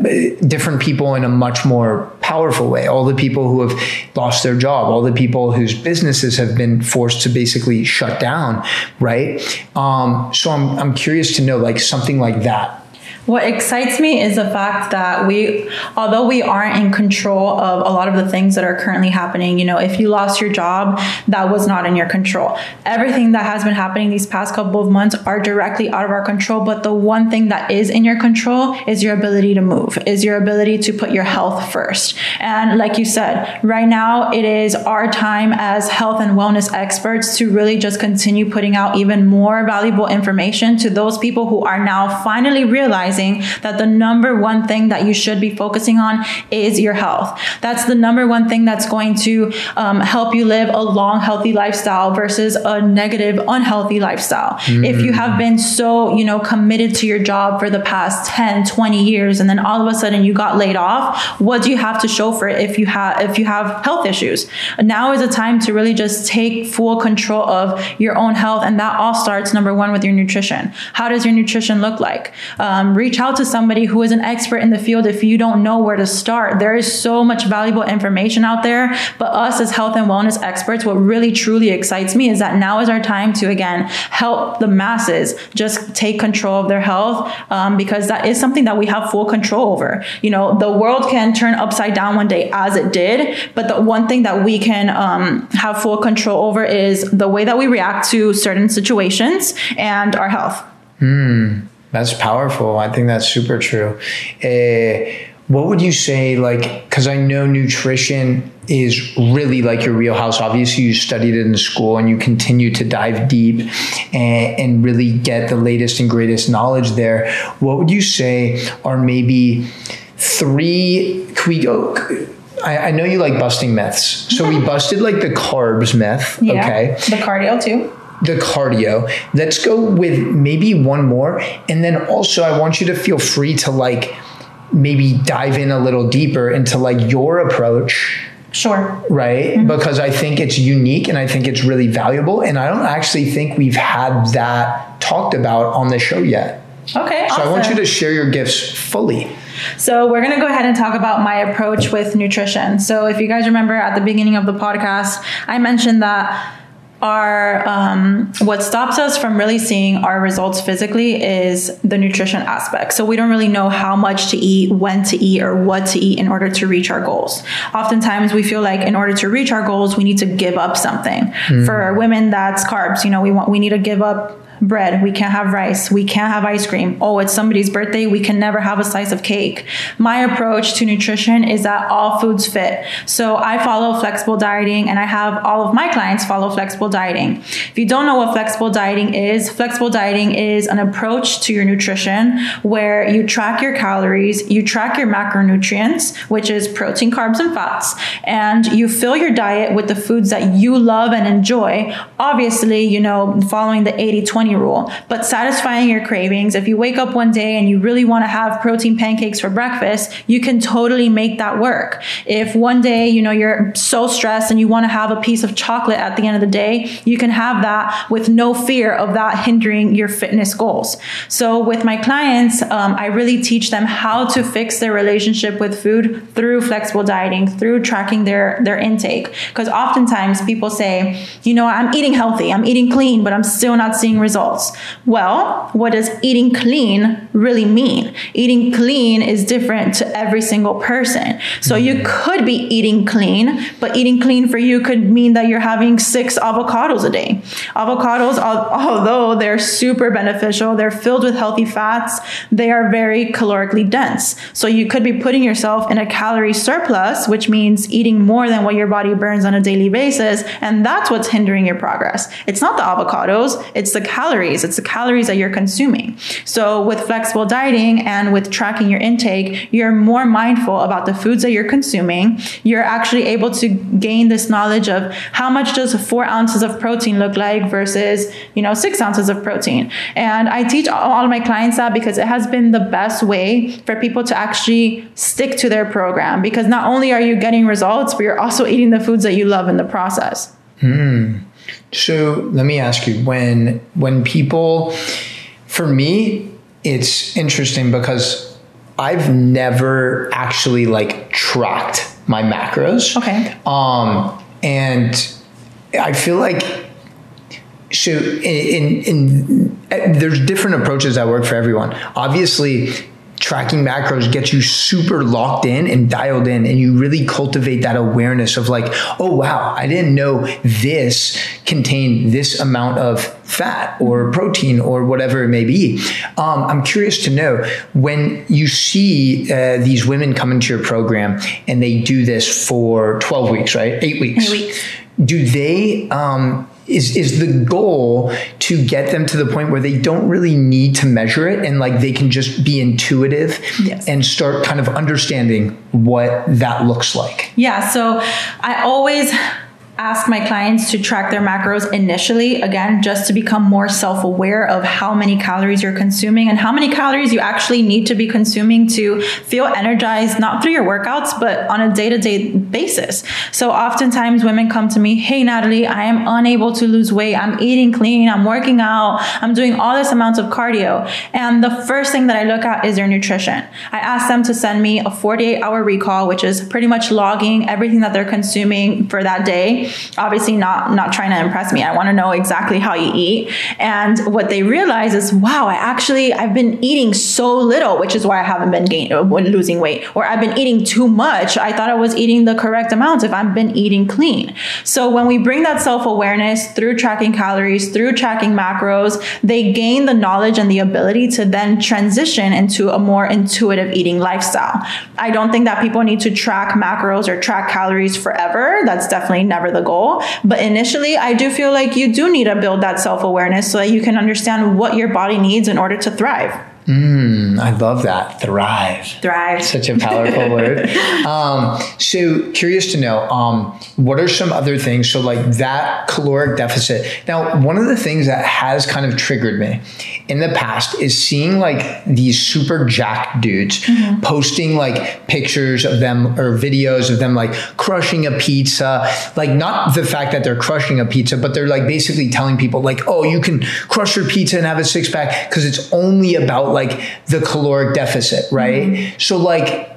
A: different people in a much more powerful way. All the people who have lost their job, all the people whose businesses have been forced to basically shut down, right? Um, so I'm, I'm curious to know like something like that
B: what excites me is the fact that we, although we aren't in control of a lot of the things that are currently happening, you know, if you lost your job, that was not in your control. Everything that has been happening these past couple of months are directly out of our control. But the one thing that is in your control is your ability to move, is your ability to put your health first. And like you said, right now it is our time as health and wellness experts to really just continue putting out even more valuable information to those people who are now finally realizing realizing that the number one thing that you should be focusing on is your health. That's the number one thing that's going to um, help you live a long, healthy lifestyle versus a negative, unhealthy lifestyle. Mm. If you have been so, you know, committed to your job for the past 10, 20 years, and then all of a sudden you got laid off, what do you have to show for it if you have if you have health issues? Now is a time to really just take full control of your own health, and that all starts number one with your nutrition. How does your nutrition look like? Um, reach out to somebody who is an expert in the field if you don't know where to start. There is so much valuable information out there, but us as health and wellness experts, what really truly excites me is that now is our time to again help the masses just take control of their health um, because that is something that we have full control over. You know, the world can turn upside down one day as it did, but the one thing that we can um, have full control over is the way that we react to certain situations and our health.
A: Hmm, that's powerful. I think that's super true. Uh, what would you say, like, because I know nutrition is really like your wheelhouse. Obviously, you studied it in school and you continue to dive deep and, and really get the latest and greatest knowledge there. What would you say are maybe three? Can we go? I, I know you like busting myths. So we busted like the carbs myth. Yeah, okay.
B: The cardio too
A: the cardio. Let's go with maybe one more. And then also, I want you to feel free to like maybe dive in a little deeper into like your approach
B: Sure.
A: Right? Mm-hmm. Because I think it's unique and I think it's really valuable. And I don't actually think we've had that talked about on the show yet.
B: Okay.
A: So awesome. I want you to share your gifts fully.
B: So, we're going to go ahead and talk about my approach with nutrition. So, if you guys remember at the beginning of the podcast, I mentioned that our um, what stops us from really seeing our results physically is the nutrition aspect. So we don't really know how much to eat when to eat or what to eat in order to reach our goals. Oftentimes we feel like in order to reach our goals we need to give up something. Mm. for women that's carbs. You know we want we need to give up bread. We can't have rice. We can't have ice cream. Oh, it's somebody's birthday. We can never have a slice of cake. My approach to nutrition is that all foods fit. So I follow flexible dieting and I have all of my clients follow flexible dieting. If you don't know what flexible dieting is, flexible dieting is an approach to your nutrition where you track your calories, you track your macronutrients, which is protein, carbs, and fats, and you fill your diet with the foods that you love and enjoy. Obviously, you know, following the 80 20 20 rule, but satisfying your cravings. If you wake up one day and you really want to have protein pancakes for breakfast, you can totally make that work. If one day, you know, you're so stressed and you want to have a piece of chocolate at the end of the day, you can have that with no fear of that hindering your fitness goals. So with my clients, um, I really teach them how to fix their relationship with food through flexible dieting, through tracking their, their intake. Because oftentimes people say, you know, I'm eating healthy, I'm eating clean, but I'm still not seeing results results. Well, what does eating clean really mean? Eating clean is different to every single person. So you mm-hmm. could be eating clean, but eating clean for you could mean that you're having six avocados a day. Avocados, although they're super beneficial, they're filled with healthy fats, they are very calorically dense. So you could be putting yourself in a calorie surplus, which means eating more than what your body burns on a daily basis. And that's what's hindering your progress. It's not the avocados, it's the calories calories, it's the calories that you're consuming. So with flexible dieting and with tracking your intake, you're more mindful about the foods that you're consuming. You're actually able to gain this knowledge of how much does four ounces of protein look like versus, you know, six ounces of protein. And I teach all of my clients that because it has been the best way for people to actually stick to their program because not only are you getting results, but you're also eating the foods that you love in the process.
A: Hmm. So let me ask you when when people for me it's interesting because I've never actually like tracked my macros.
B: Okay.
A: Um and I feel like so in, in, in there's different approaches that work for everyone. Obviously, tracking macros gets you super locked in and dialed in and you really cultivate that awareness of like oh wow i didn't know this contained this amount of fat or protein or whatever it may be. Um, i'm curious to know when you see uh, these women come into your program and they do this for 12 weeks right? Eight weeks,
B: eight weeks.
A: do they um, is is the goal to get them to the point where they don't really need to measure it and like they can just be intuitive
B: Yes.
A: and start kind of understanding what that looks like.
B: Yeah, so I always ask my clients to track their macros initially, again, just to become more self aware of how many calories you're consuming and how many calories you actually need to be consuming to feel energized, not through your workouts, but on a day to day basis. So oftentimes women come to me, Hey, Nathalie, I am unable to lose weight. I'm eating clean. I'm working out. I'm doing all this amounts of cardio. And the first thing that I look at is their nutrition. I ask them to send me a 48 hour recall, which is pretty much logging everything that they're consuming for that day obviously not not trying to impress me. I want to know exactly how you eat. And what they realize is wow i actually i've been eating so little which is why i haven't been gaining uh, losing weight. Or i've been eating too much. I thought i was eating the correct amount if i've been eating clean. So when we bring that self-awareness through tracking calories through tracking macros they gain the knowledge and the ability to then transition into a more intuitive eating lifestyle. I don't think that people need to track macros or track calories forever. That's definitely never the goal. But initially, I do feel like you do need to build that self awareness so that you can understand what your body needs in order to thrive.
A: Mm, I love that. Thrive.
B: Thrive.
A: Such a powerful word. Um, so curious to know, um, what are some other things? So like that caloric deficit. Now, one of the things that has kind of triggered me in the past is seeing like these super jacked dudes mm-hmm. posting like pictures of them or videos of them like crushing a pizza. Like not the fact that they're crushing a pizza, but they're like basically telling people like, oh, you can crush your pizza and have a six pack because it's only about like the caloric deficit, right? Mm-hmm. So like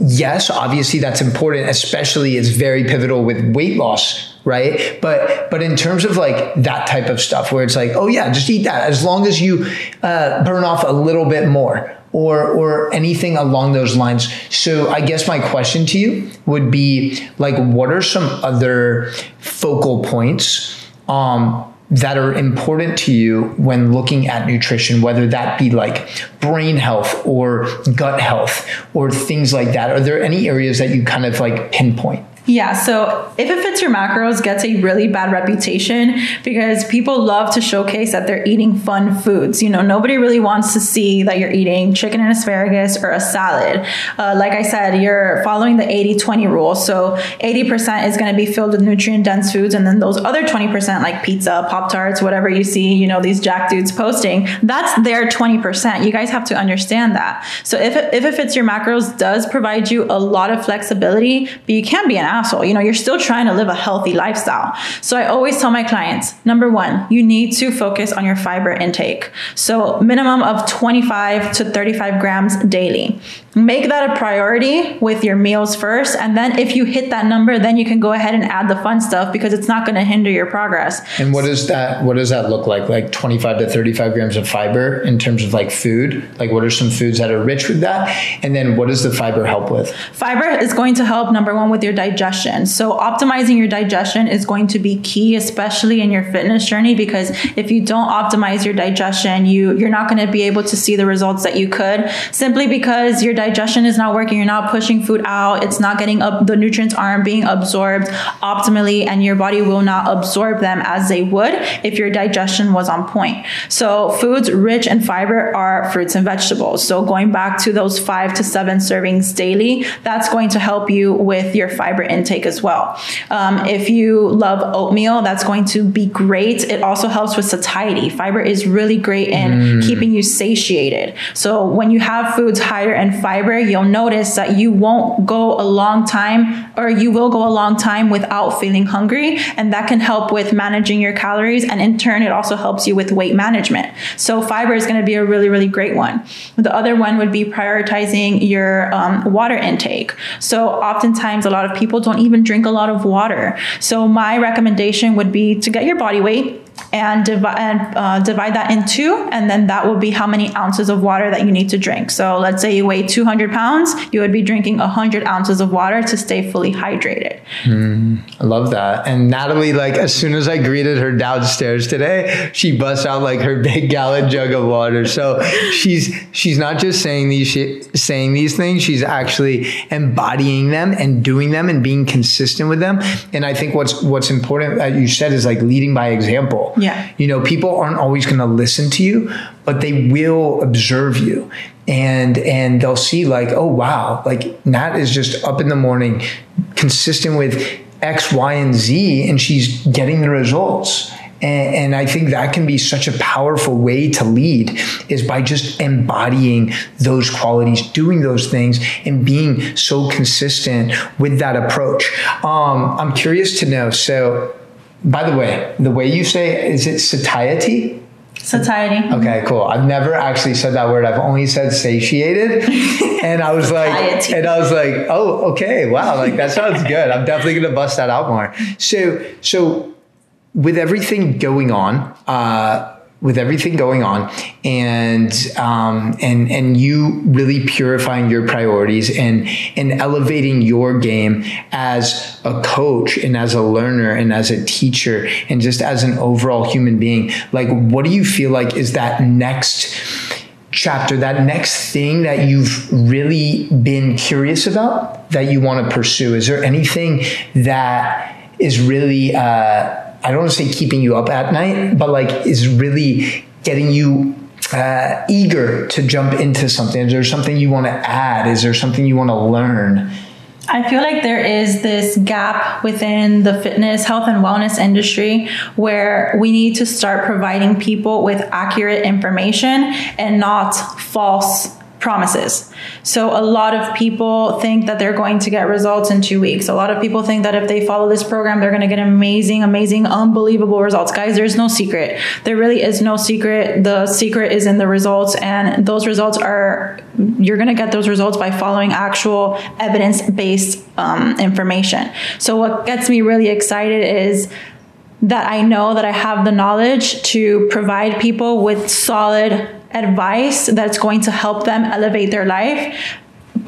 A: yes, obviously that's important, especially it's very pivotal with weight loss, right? But but in terms of like that type of stuff where it's like, oh yeah, just eat that as long as you uh, burn off a little bit more. Or, or anything along those lines. So I guess my question to you would be like, what are some other focal points um, that are important to you when looking at nutrition, whether that be like brain health or gut health or things like that? Are there any areas that you kind of like pinpoint?
B: Yeah, so if it fits your macros gets a really bad reputation because people love to showcase that they're eating fun foods. You know, nobody really wants to see that you're eating chicken and asparagus or a salad. Uh, like I said, you're following the 80 20 rule. So 80% is going to be filled with nutrient dense foods, and then those other 20%, like pizza, Pop Tarts, whatever you see, you know, these jack dudes posting, that's their 20%. You guys have to understand that. So if it, if it fits your macros, does provide you a lot of flexibility, but you can be an asshole. You know, you're still trying to live a healthy lifestyle. So I always tell my clients, number one, you need to focus on your fiber intake. So minimum of 25 to 35 grams daily. Make that a priority with your meals first. And then if you hit that number, then you can go ahead and add the fun stuff because it's not going to hinder your progress.
A: And what does that what does that look like? Like 25 to 35 grams of fiber in terms of like food? Like what are some foods that are rich with that? And then what does the fiber help with?
B: Fiber is going to help number one with your digestion. So optimizing your digestion is going to be key, especially in your fitness journey, because if you don't optimize your digestion, you you're not going to be able to see the results that you could simply because your digestion is not working. You're not pushing food out. It's not getting up. The nutrients aren't being absorbed optimally, and your body will not absorb them as they would if your digestion was on point. So foods rich in fiber are fruits and vegetables. So going back to those five to seven servings daily, that's going to help you with your fiber intake as well. Um, if you love oatmeal, that's going to be great. It also helps with satiety. Fiber is really great in mm. keeping you satiated. So when you have foods higher in fiber, you'll notice that you won't go a long time or you will go a long time without feeling hungry. And that can help with managing your calories. And in turn, it also helps you with weight management. So fiber is going to be a really, really great one. The other one would be prioritizing your um, water intake. So oftentimes, a lot of people don't even drink a lot of water. So my recommendation would be to get your body weight and, divi- and uh, divide that in two, and then that will be how many ounces of water that you need to drink. So let's say you weigh 200 pounds, you would be drinking 100 ounces of water to stay fully hydrated.
A: Mm, I love that. And Nathalie, like as soon as I greeted her downstairs today, she busts out like her big gallon jug of water. So she's she's not just saying these saying these things; she's actually embodying them and doing them and being consistent with them. And I think what's what's important that you said is like leading by example.
B: Yeah.
A: You know, people aren't always going to listen to you, but they will observe you and and they'll see like, oh wow, like Nat is just up in the morning, consistent with X, Y, and Z, and she's getting the results. And, and, I think that can be such a powerful way to lead is by just embodying those qualities, doing those things, and being so consistent with that approach. Um, I'm curious to know. So, by the way, the way you say is it satiety?
B: Satiety.
A: Okay, cool. I've never actually said that word. I've only said satiated. and I was like, and I was like, oh, okay, wow, like that sounds good. I'm definitely gonna bust that out more. So, so with everything going on, uh, with everything going on and um, and and you really purifying your priorities and and elevating your game as a coach and as a learner and as a teacher and just as an overall human being. Like what do you feel like is that next chapter that next thing that you've really been curious about that you want to pursue? Is there anything that is really uh, I don't want to say keeping you up at night, but like is really getting you uh, eager to jump into something? Is there something you want to add? Is there something you want to learn?
B: I feel like there is this gap within the fitness, health, and wellness industry where we need to start providing people with accurate information and not false promises. So a lot of people think that they're going to get results in 2 weeks. A lot of people think that if they follow this program they're going to get amazing amazing unbelievable results. Guys, there's no secret. There really is no secret. The secret is in the results and those results are you're going to get those results by following actual evidence-based um, information. So what gets me really excited is that I know that I have the knowledge to provide people with solid advice that's going to help them elevate their life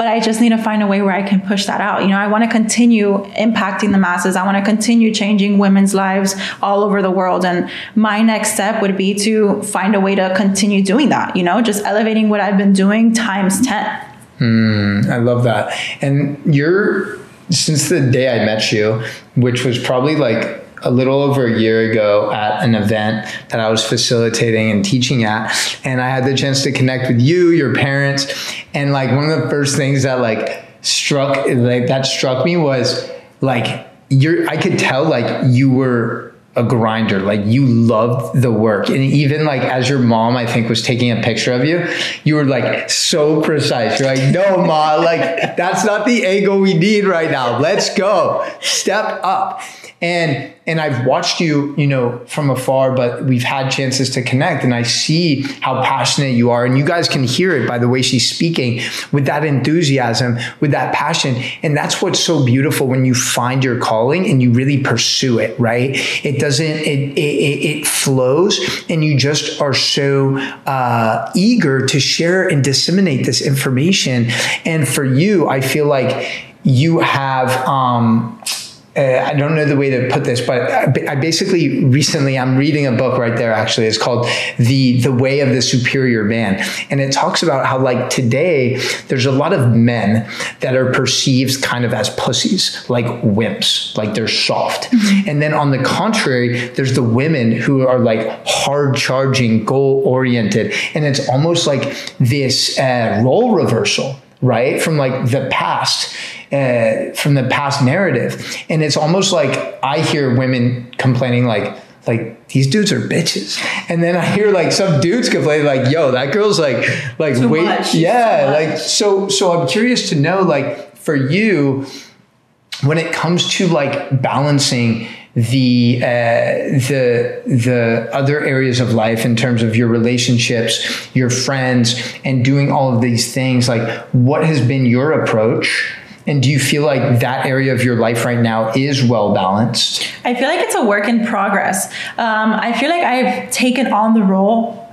B: but I just need to find a way where I can push that out. You know, I want to continue impacting the masses. I want to continue changing women's lives all over the world. And my next step would be to find a way to continue doing that, you know, just elevating what I've been doing times 10.
A: Mm, I love that. And you're, since the day I met you, which was probably like a little over a year ago at an event that I was facilitating and teaching at. And I had the chance to connect with you, your parents. And like one of the first things that like struck, like that struck me was like, you're, I could tell like you were a grinder like you loved the work and even like as your mom i think was taking a picture of you you were like so precise you're like no ma like that's not the angle we need right now let's go step up and and I've watched you, you know, from afar, but we've had chances to connect and I see how passionate you are. And you guys can hear it by the way she's speaking with that enthusiasm, with that passion. And that's what's so beautiful when you find your calling and you really pursue it, right? It doesn't, it, it, it flows and you just are so uh, eager to share and disseminate this information. And for you, I feel like you have, um, uh, I don't know the way to put this, but I basically recently I'm reading a book right there. Actually, it's called the the Way of the Superior Man, and it talks about how like today there's a lot of men that are perceived kind of as pussies, like wimps, like they're soft, mm-hmm. and then on the contrary, there's the women who are like hard charging, goal oriented, and it's almost like this uh, role reversal, right, from like the past uh, from the past narrative. And it's almost like I hear women complaining like, like these dudes are bitches. And then I hear like some dudes complain like, yo, that girl's like, like
B: Too
A: wait,
B: much.
A: yeah. Like, so, so I'm curious to know like for you, when it comes to like balancing the uh, the the other areas of life in terms of your relationships, your friends, and doing all of these things. Like, what has been your approach And do you feel like that area of your life right now is well balanced?
B: I feel like it's a work in progress. Um, I feel like I've taken on the role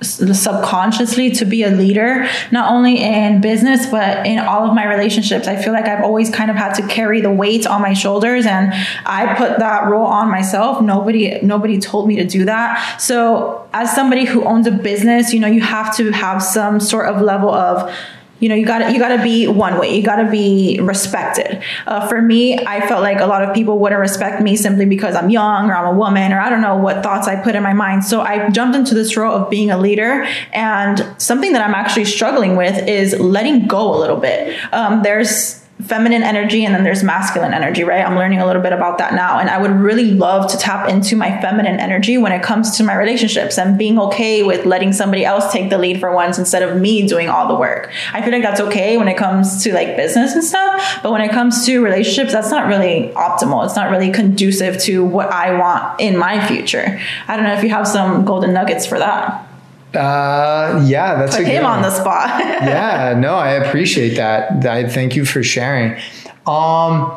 B: subconsciously to be a leader not only in business but in all of my relationships i feel like i've always kind of had to carry the weight on my shoulders and i put that role on myself nobody nobody told me to do that so as somebody who owns a business you know you have to have some sort of level of you know you got you got to be one way. You got to be respected. Uh, for me i felt like a lot of people wouldn't respect me simply because i'm young or i'm a woman or i don't know what thoughts i put in my mind. So i jumped into this role of being a leader. And something that i'm actually struggling with is letting go a little bit. Um, there's feminine energy and then there's masculine energy, right? I'm learning a little bit about that now. And I would really love to tap into my feminine energy when it comes to my relationships and being okay with letting somebody else take the lead for once instead of me doing all the work. I feel like that's okay when it comes to like business and stuff. But when it comes to relationships, that's not really optimal. It's not really conducive to what I want in my future. I don't know if you have some golden nuggets for that.
A: Uh, yeah, that's
B: Put
A: a
B: him on the spot.
A: yeah, no, I appreciate that. I thank you for sharing. Um,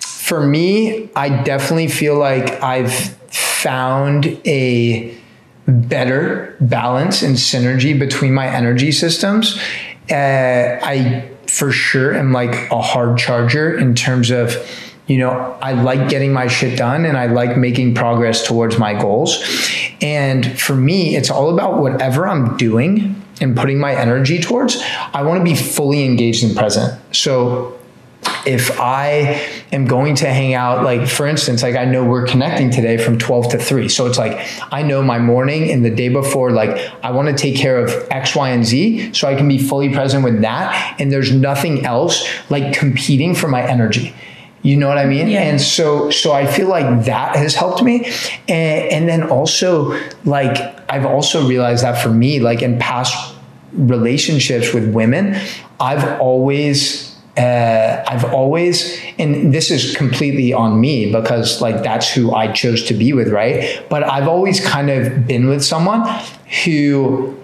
A: for me, I definitely feel like I've found a better balance and synergy between my energy systems. Uh, I for sure am like a hard charger in terms of you know, I like getting my shit done and I like making progress towards my goals. And for me, it's all about whatever I'm doing and putting my energy towards. I want to be fully engaged and present. So if I am going to hang out, like for instance, like I know we're connecting today from 12 to 3. So it's like I know my morning and the day before, like I want to take care of X, Y, and Z so I can be fully present with that. And there's nothing else like competing for my energy. You know what I mean?
B: Yeah.
A: And so so I feel like that has helped me. And, and then also like I've also realized that for me, like in past relationships with women, I've always uh, I've always, and this is completely on me because like that's who I chose to be with, right? But I've always kind of been with someone who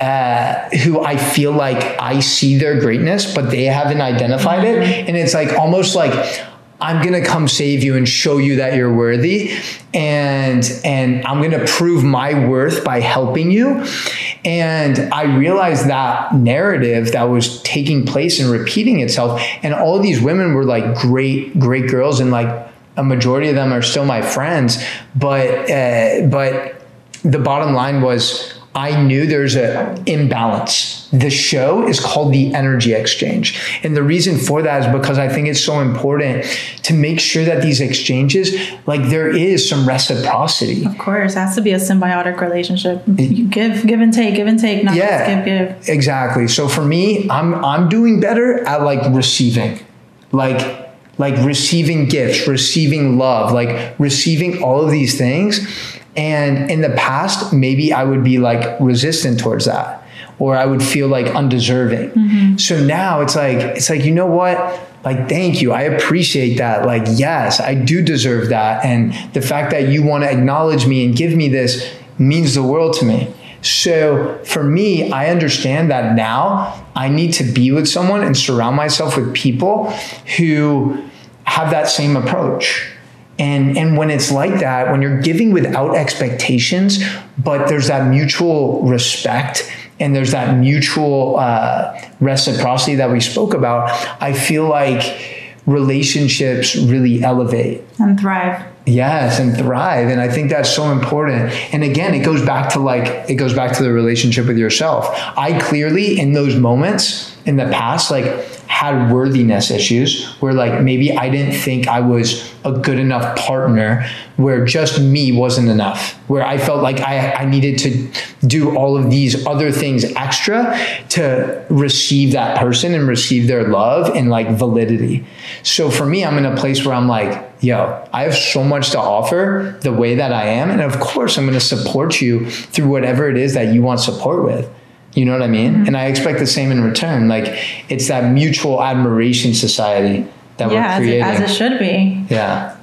A: uh, who I feel like I see their greatness, but they haven't identified it. And it's like almost like I'm gonna come save you and show you that you're worthy, and and I'm gonna prove my worth by helping you. And I realized that narrative that was taking place and repeating itself, and all these women were like great, great girls, and like a majority of them are still my friends, but uh, but the bottom line was I knew there's a imbalance. The show is called the energy exchange. And the reason for that is because I think it's so important to make sure that these exchanges, like there is some reciprocity.
B: Of course, it has to be a symbiotic relationship. You give, give and take, give and take, not
A: Yeah.
B: just give, give.
A: Exactly. So for me, I'm I'm doing better at like receiving. Like like receiving gifts, receiving love, like receiving all of these things. And in the past, maybe I would be like resistant towards that or I would feel like undeserving. Mm-hmm. So now it's like it's like you know what? Like thank you. I appreciate that. Like yes, I do deserve that and the fact that you want to acknowledge me and give me this means the world to me. So for me, I understand that now I need to be with someone and surround myself with people who have that same approach. And, and when it's like that, when you're giving without expectations, but there's that mutual respect and there's that mutual uh, reciprocity that we spoke about, I feel like relationships really elevate.
B: And thrive.
A: Yes, and thrive. And I think that's so important. And again, it goes back to like, it goes back to the relationship with yourself. I clearly, in those moments in the past, like, had worthiness issues where like maybe I didn't think I was a good enough partner where just me wasn't enough where I felt like I, I needed to do all of these other things extra to receive that person and receive their love and like validity. So for me I'm in a place where I'm like yo I have so much to offer the way that I am. And of course I'm going to support you through whatever it is that you want support with you know what I mean? Mm-hmm. And I expect the same in return. Like it's that mutual admiration society that
B: Yeah,
A: we're
B: as it, as it should be.
A: yeah.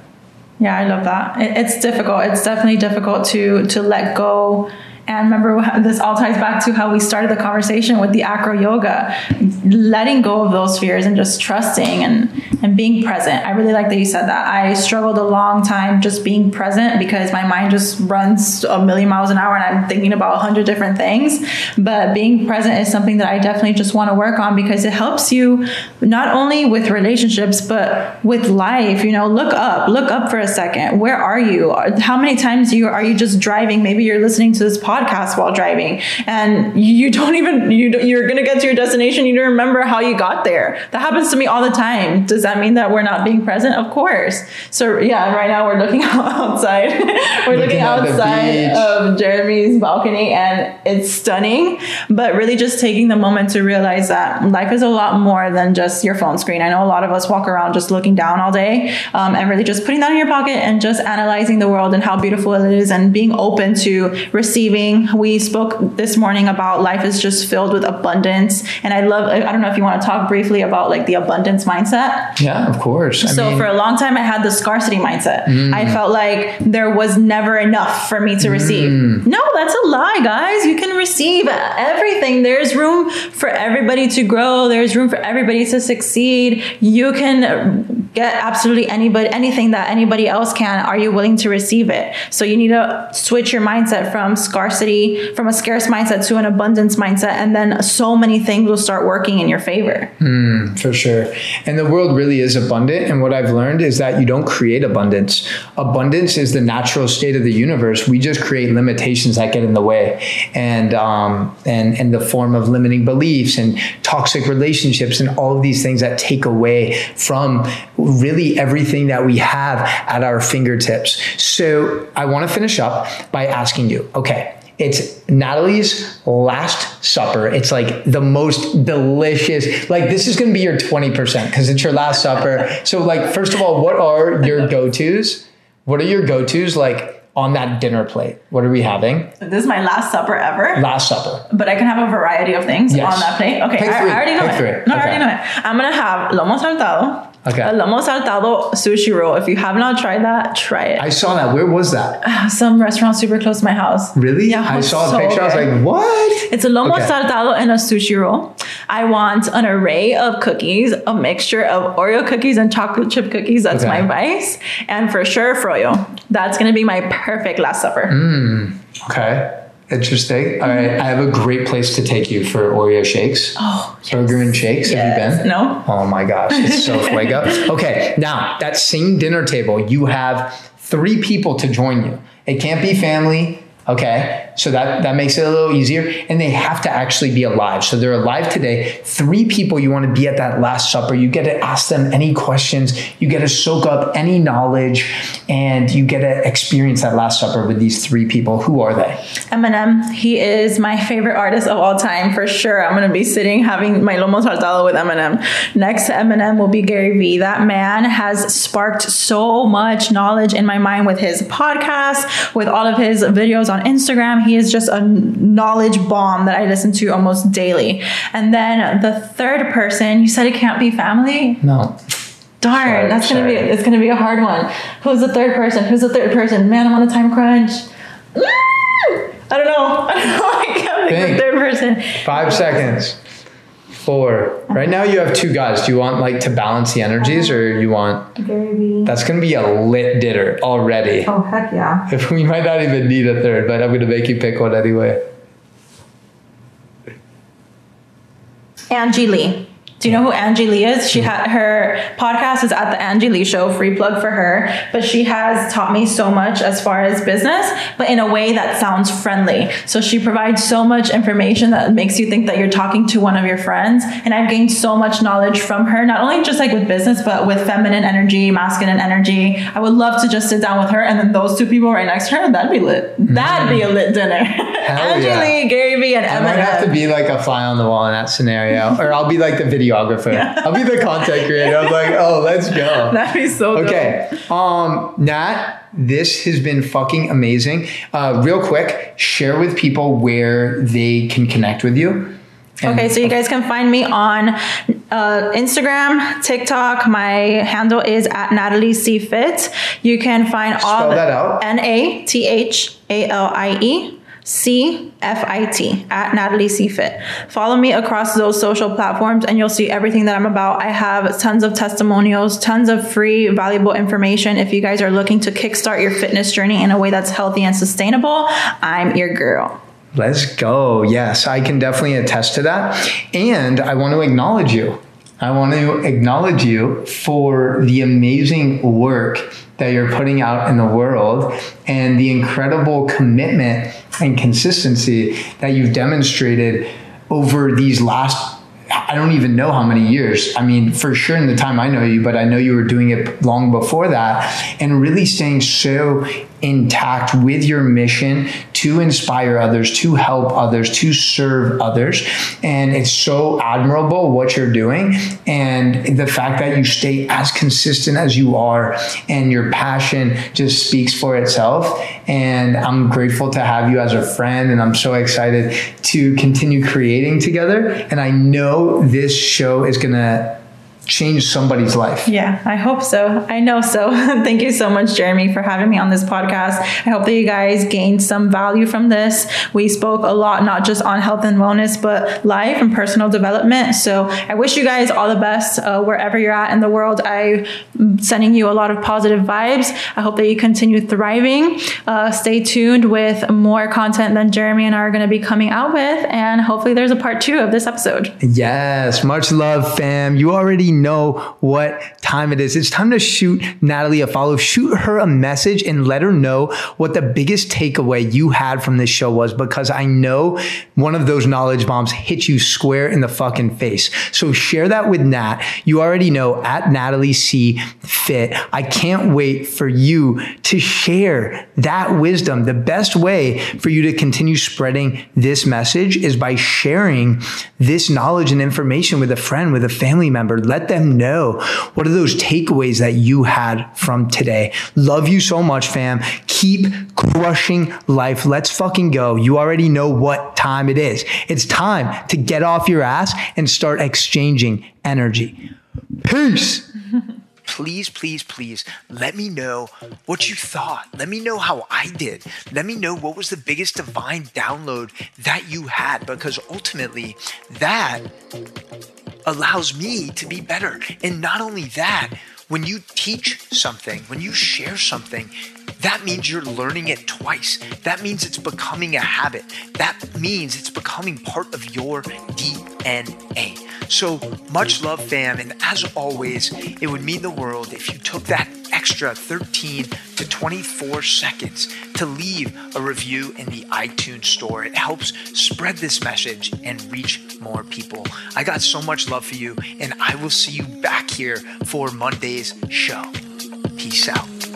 B: Yeah, I love that. It, it's difficult. It's definitely difficult to to let go And remember, this all ties back to how we started the conversation with the acro yoga, letting go of those fears and just trusting and, and being present. I really like that you said that. I struggled a long time just being present because my mind just runs a million miles an hour and I'm thinking about a hundred different things. But being present is something that I definitely just want to work on because it helps you not only with relationships, but with life. You know, look up, look up for a second. Where are you? How many times you are you just driving? Maybe you're listening to this podcast podcast while driving. And you don't even you you're going to get to your destination. You don't remember how you got there. That happens to me all the time. Does that mean that we're not being present? Of course. So yeah right now we're looking outside. We're looking, looking outside of jeremy's balcony and it's stunning but really just taking the moment to realize that life is a lot more than just your phone screen. I know a lot of us walk around just looking down all day um, and really just putting that in your pocket and just analyzing the world and how beautiful it is and being open to receiving we spoke this morning about life is just filled with abundance. And I love, I don't know if you want to talk briefly about like the abundance mindset.
A: Yeah, of course.
B: I so mean, for a long time, I had the scarcity mindset. Mm. I felt like there was never enough for me to receive. Mm. No, that's a lie, guys. You can receive everything. There's room for everybody to grow. There's room for everybody to succeed. You can get absolutely anybody, anything that anybody else can. Are you willing to receive it? So you need to switch your mindset from scarcity from a scarce mindset to an abundance mindset, and then so many things will start working in your favor.
A: Mm, for sure. And the world really is abundant. And what I've learned is that you don't create abundance. Abundance is the natural state of the universe. We just create limitations that get in the way, and um, and and the form of limiting beliefs and toxic relationships and all of these things that take away from really everything that we have at our fingertips. So I want to finish up by asking you, okay, it's Nathalie's Last Supper. It's like the most delicious. Like this is going to be your 20% because it's your last supper. So like first of all, what are your go-tos? What are your go-tos like on that dinner plate? What are we having?
B: This is my last supper ever.
A: Last supper.
B: But I can have a variety of things yes. on that plate. Okay, I, I, already know Pick it. No, okay. I already know it. I'm going to have lomo saltado. Okay. A lomo saltado sushi roll. If you have not tried that, try it.
A: I saw that. Where was that?
B: Some restaurant super close to my house.
A: Really? Yeah. I saw so a picture. Good. I was like, what?
B: It's a lomo okay. saltado and a sushi roll. I want an array of cookies, a mixture of Oreo cookies and chocolate chip cookies. That's okay. my vice. And for sure, froyo. That's going to be my perfect last supper.
A: Mm, okay. Interesting. All right. I have a great place to take you for Oreo shakes.
B: Oh,
A: Burger and shakes. Yes. Have you been?
B: No.
A: Oh my gosh. It's so fuego. Okay. Now, that same dinner table, you have three people to join you. It can't be family. Okay. So that, that makes it a little easier. And they have to actually be alive. So they're alive today. Three people you want to be at that Last Supper. You get to ask them any questions. You get to soak up any knowledge and you get to experience that Last Supper with these three people. Who are they?
B: Eminem. He is my favorite artist of all time for sure. I'm going to be sitting having my lomo saltado with Eminem. Next to Eminem will be Gary Vee. That man has sparked so much knowledge in my mind with his podcast, with all of his videos on Instagram he is just a knowledge bomb that I listen to almost daily. And then the third person, you said it can't be family?
A: No.
B: Darn, sorry, that's sorry. gonna be it's gonna be a hard one. Who's the third person? Who's the third person? Man, I'm on a time crunch. I don't know. I don't know. I can't think, the third person.
A: Five seconds four. Right now you have two guys. Do you want like to balance the energies uh-huh. or you want Gary That's gonna be a lit dinner already.
B: Oh heck yeah.
A: If we might not even need a third, but I'm gonna make you pick one anyway.
B: Angie Lee. Do you know who Angie Lee is? She had her podcast is at the Angie Lee Show, free plug for her. But she has taught me so much as far as business, but in a way that sounds friendly. So she provides so much information that makes you think that you're talking to one of your friends. And I've gained so much knowledge from her, not only just like with business, but with feminine energy, masculine energy. I would love to just sit down with her and then those two people right next to her. That'd be lit. Mm-hmm. That'd be a lit dinner. Angie yeah. Lee, Gary Vee, and Emma.
A: I might have to be like a fly on the wall in that scenario, or I'll be like the video videographer. Yeah. I'll be the content creator. I'm like, oh, let's go.
B: That'd be so cool.
A: okay. Dope. Um, Nat, this has been fucking amazing. Uh, real quick, share with people where they can connect with you.
B: And okay, so you guys can find me on uh, Instagram, TikTok. My handle is at Nathalie C Fit. You can find
A: all
B: Spell
A: that out.
B: N A T H A L I E C F I T at Nathalie C Fit. Follow me across those social platforms and you'll see everything that I'm about. I have tons of testimonials, tons of free, valuable information. If you guys are looking to kickstart your fitness journey in a way that's healthy and sustainable, I'm your girl.
A: Let's go. Yes, I can definitely attest to that. And I want to acknowledge you. I want to acknowledge you for the amazing work that you're putting out in the world and the incredible commitment and consistency that you've demonstrated over these last I don't even know how many years. I mean, for sure in the time I know you, but I know you were doing it long before that and really staying so intact with your mission to inspire others, to help others, to serve others. And it's so admirable what you're doing. And the fact that you stay as consistent as you are and your passion just speaks for itself. And I'm grateful to have you as a friend. And I'm so excited to continue creating together. And I know this show is going to change somebody's life.
B: Yeah, I hope so. I know so. Thank you so much, Jeremy, for having me on this podcast. I hope that you guys gained some value from this. We spoke a lot, not just on health and wellness, but life and personal development. So I wish you guys all the best uh, wherever you're at in the world. I'm sending you a lot of positive vibes. I hope that you continue thriving. Uh, stay tuned with more content than Jeremy and I are going to be coming out with. And hopefully, there's a part two of this episode.
A: Yes, much love, fam. You already know what time it is. It's time to shoot Nathalie a follow, shoot her a message and let her know what the biggest takeaway you had from this show was because I know one of those knowledge bombs hit you square in the fucking face. So share that with Nat. You already know at Nathalie C Fit. I can't wait for you to share that wisdom. The best way for you to continue spreading this message is by sharing this knowledge and information with a friend, with a family member. Them know what are those takeaways that you had from today. Love you so much, fam. Keep crushing life. Let's fucking go. You already know what time it is. It's time to get off your ass and start exchanging energy. Peace. please, please, please let me know what you thought. Let me know how I did. Let me know what was the biggest divine download that you had because ultimately that allows me to be better. And not only that, when you teach something, when you share something, that means you're learning it twice. That means it's becoming a habit. That means it's becoming part of your DNA. So much love, fam. And as always, it would mean the world if you took that extra 13 to 24 seconds to leave a review in the iTunes store. It helps spread this message and reach more people. I got so much love for you, and I will see you back here for Monday's show. Peace out.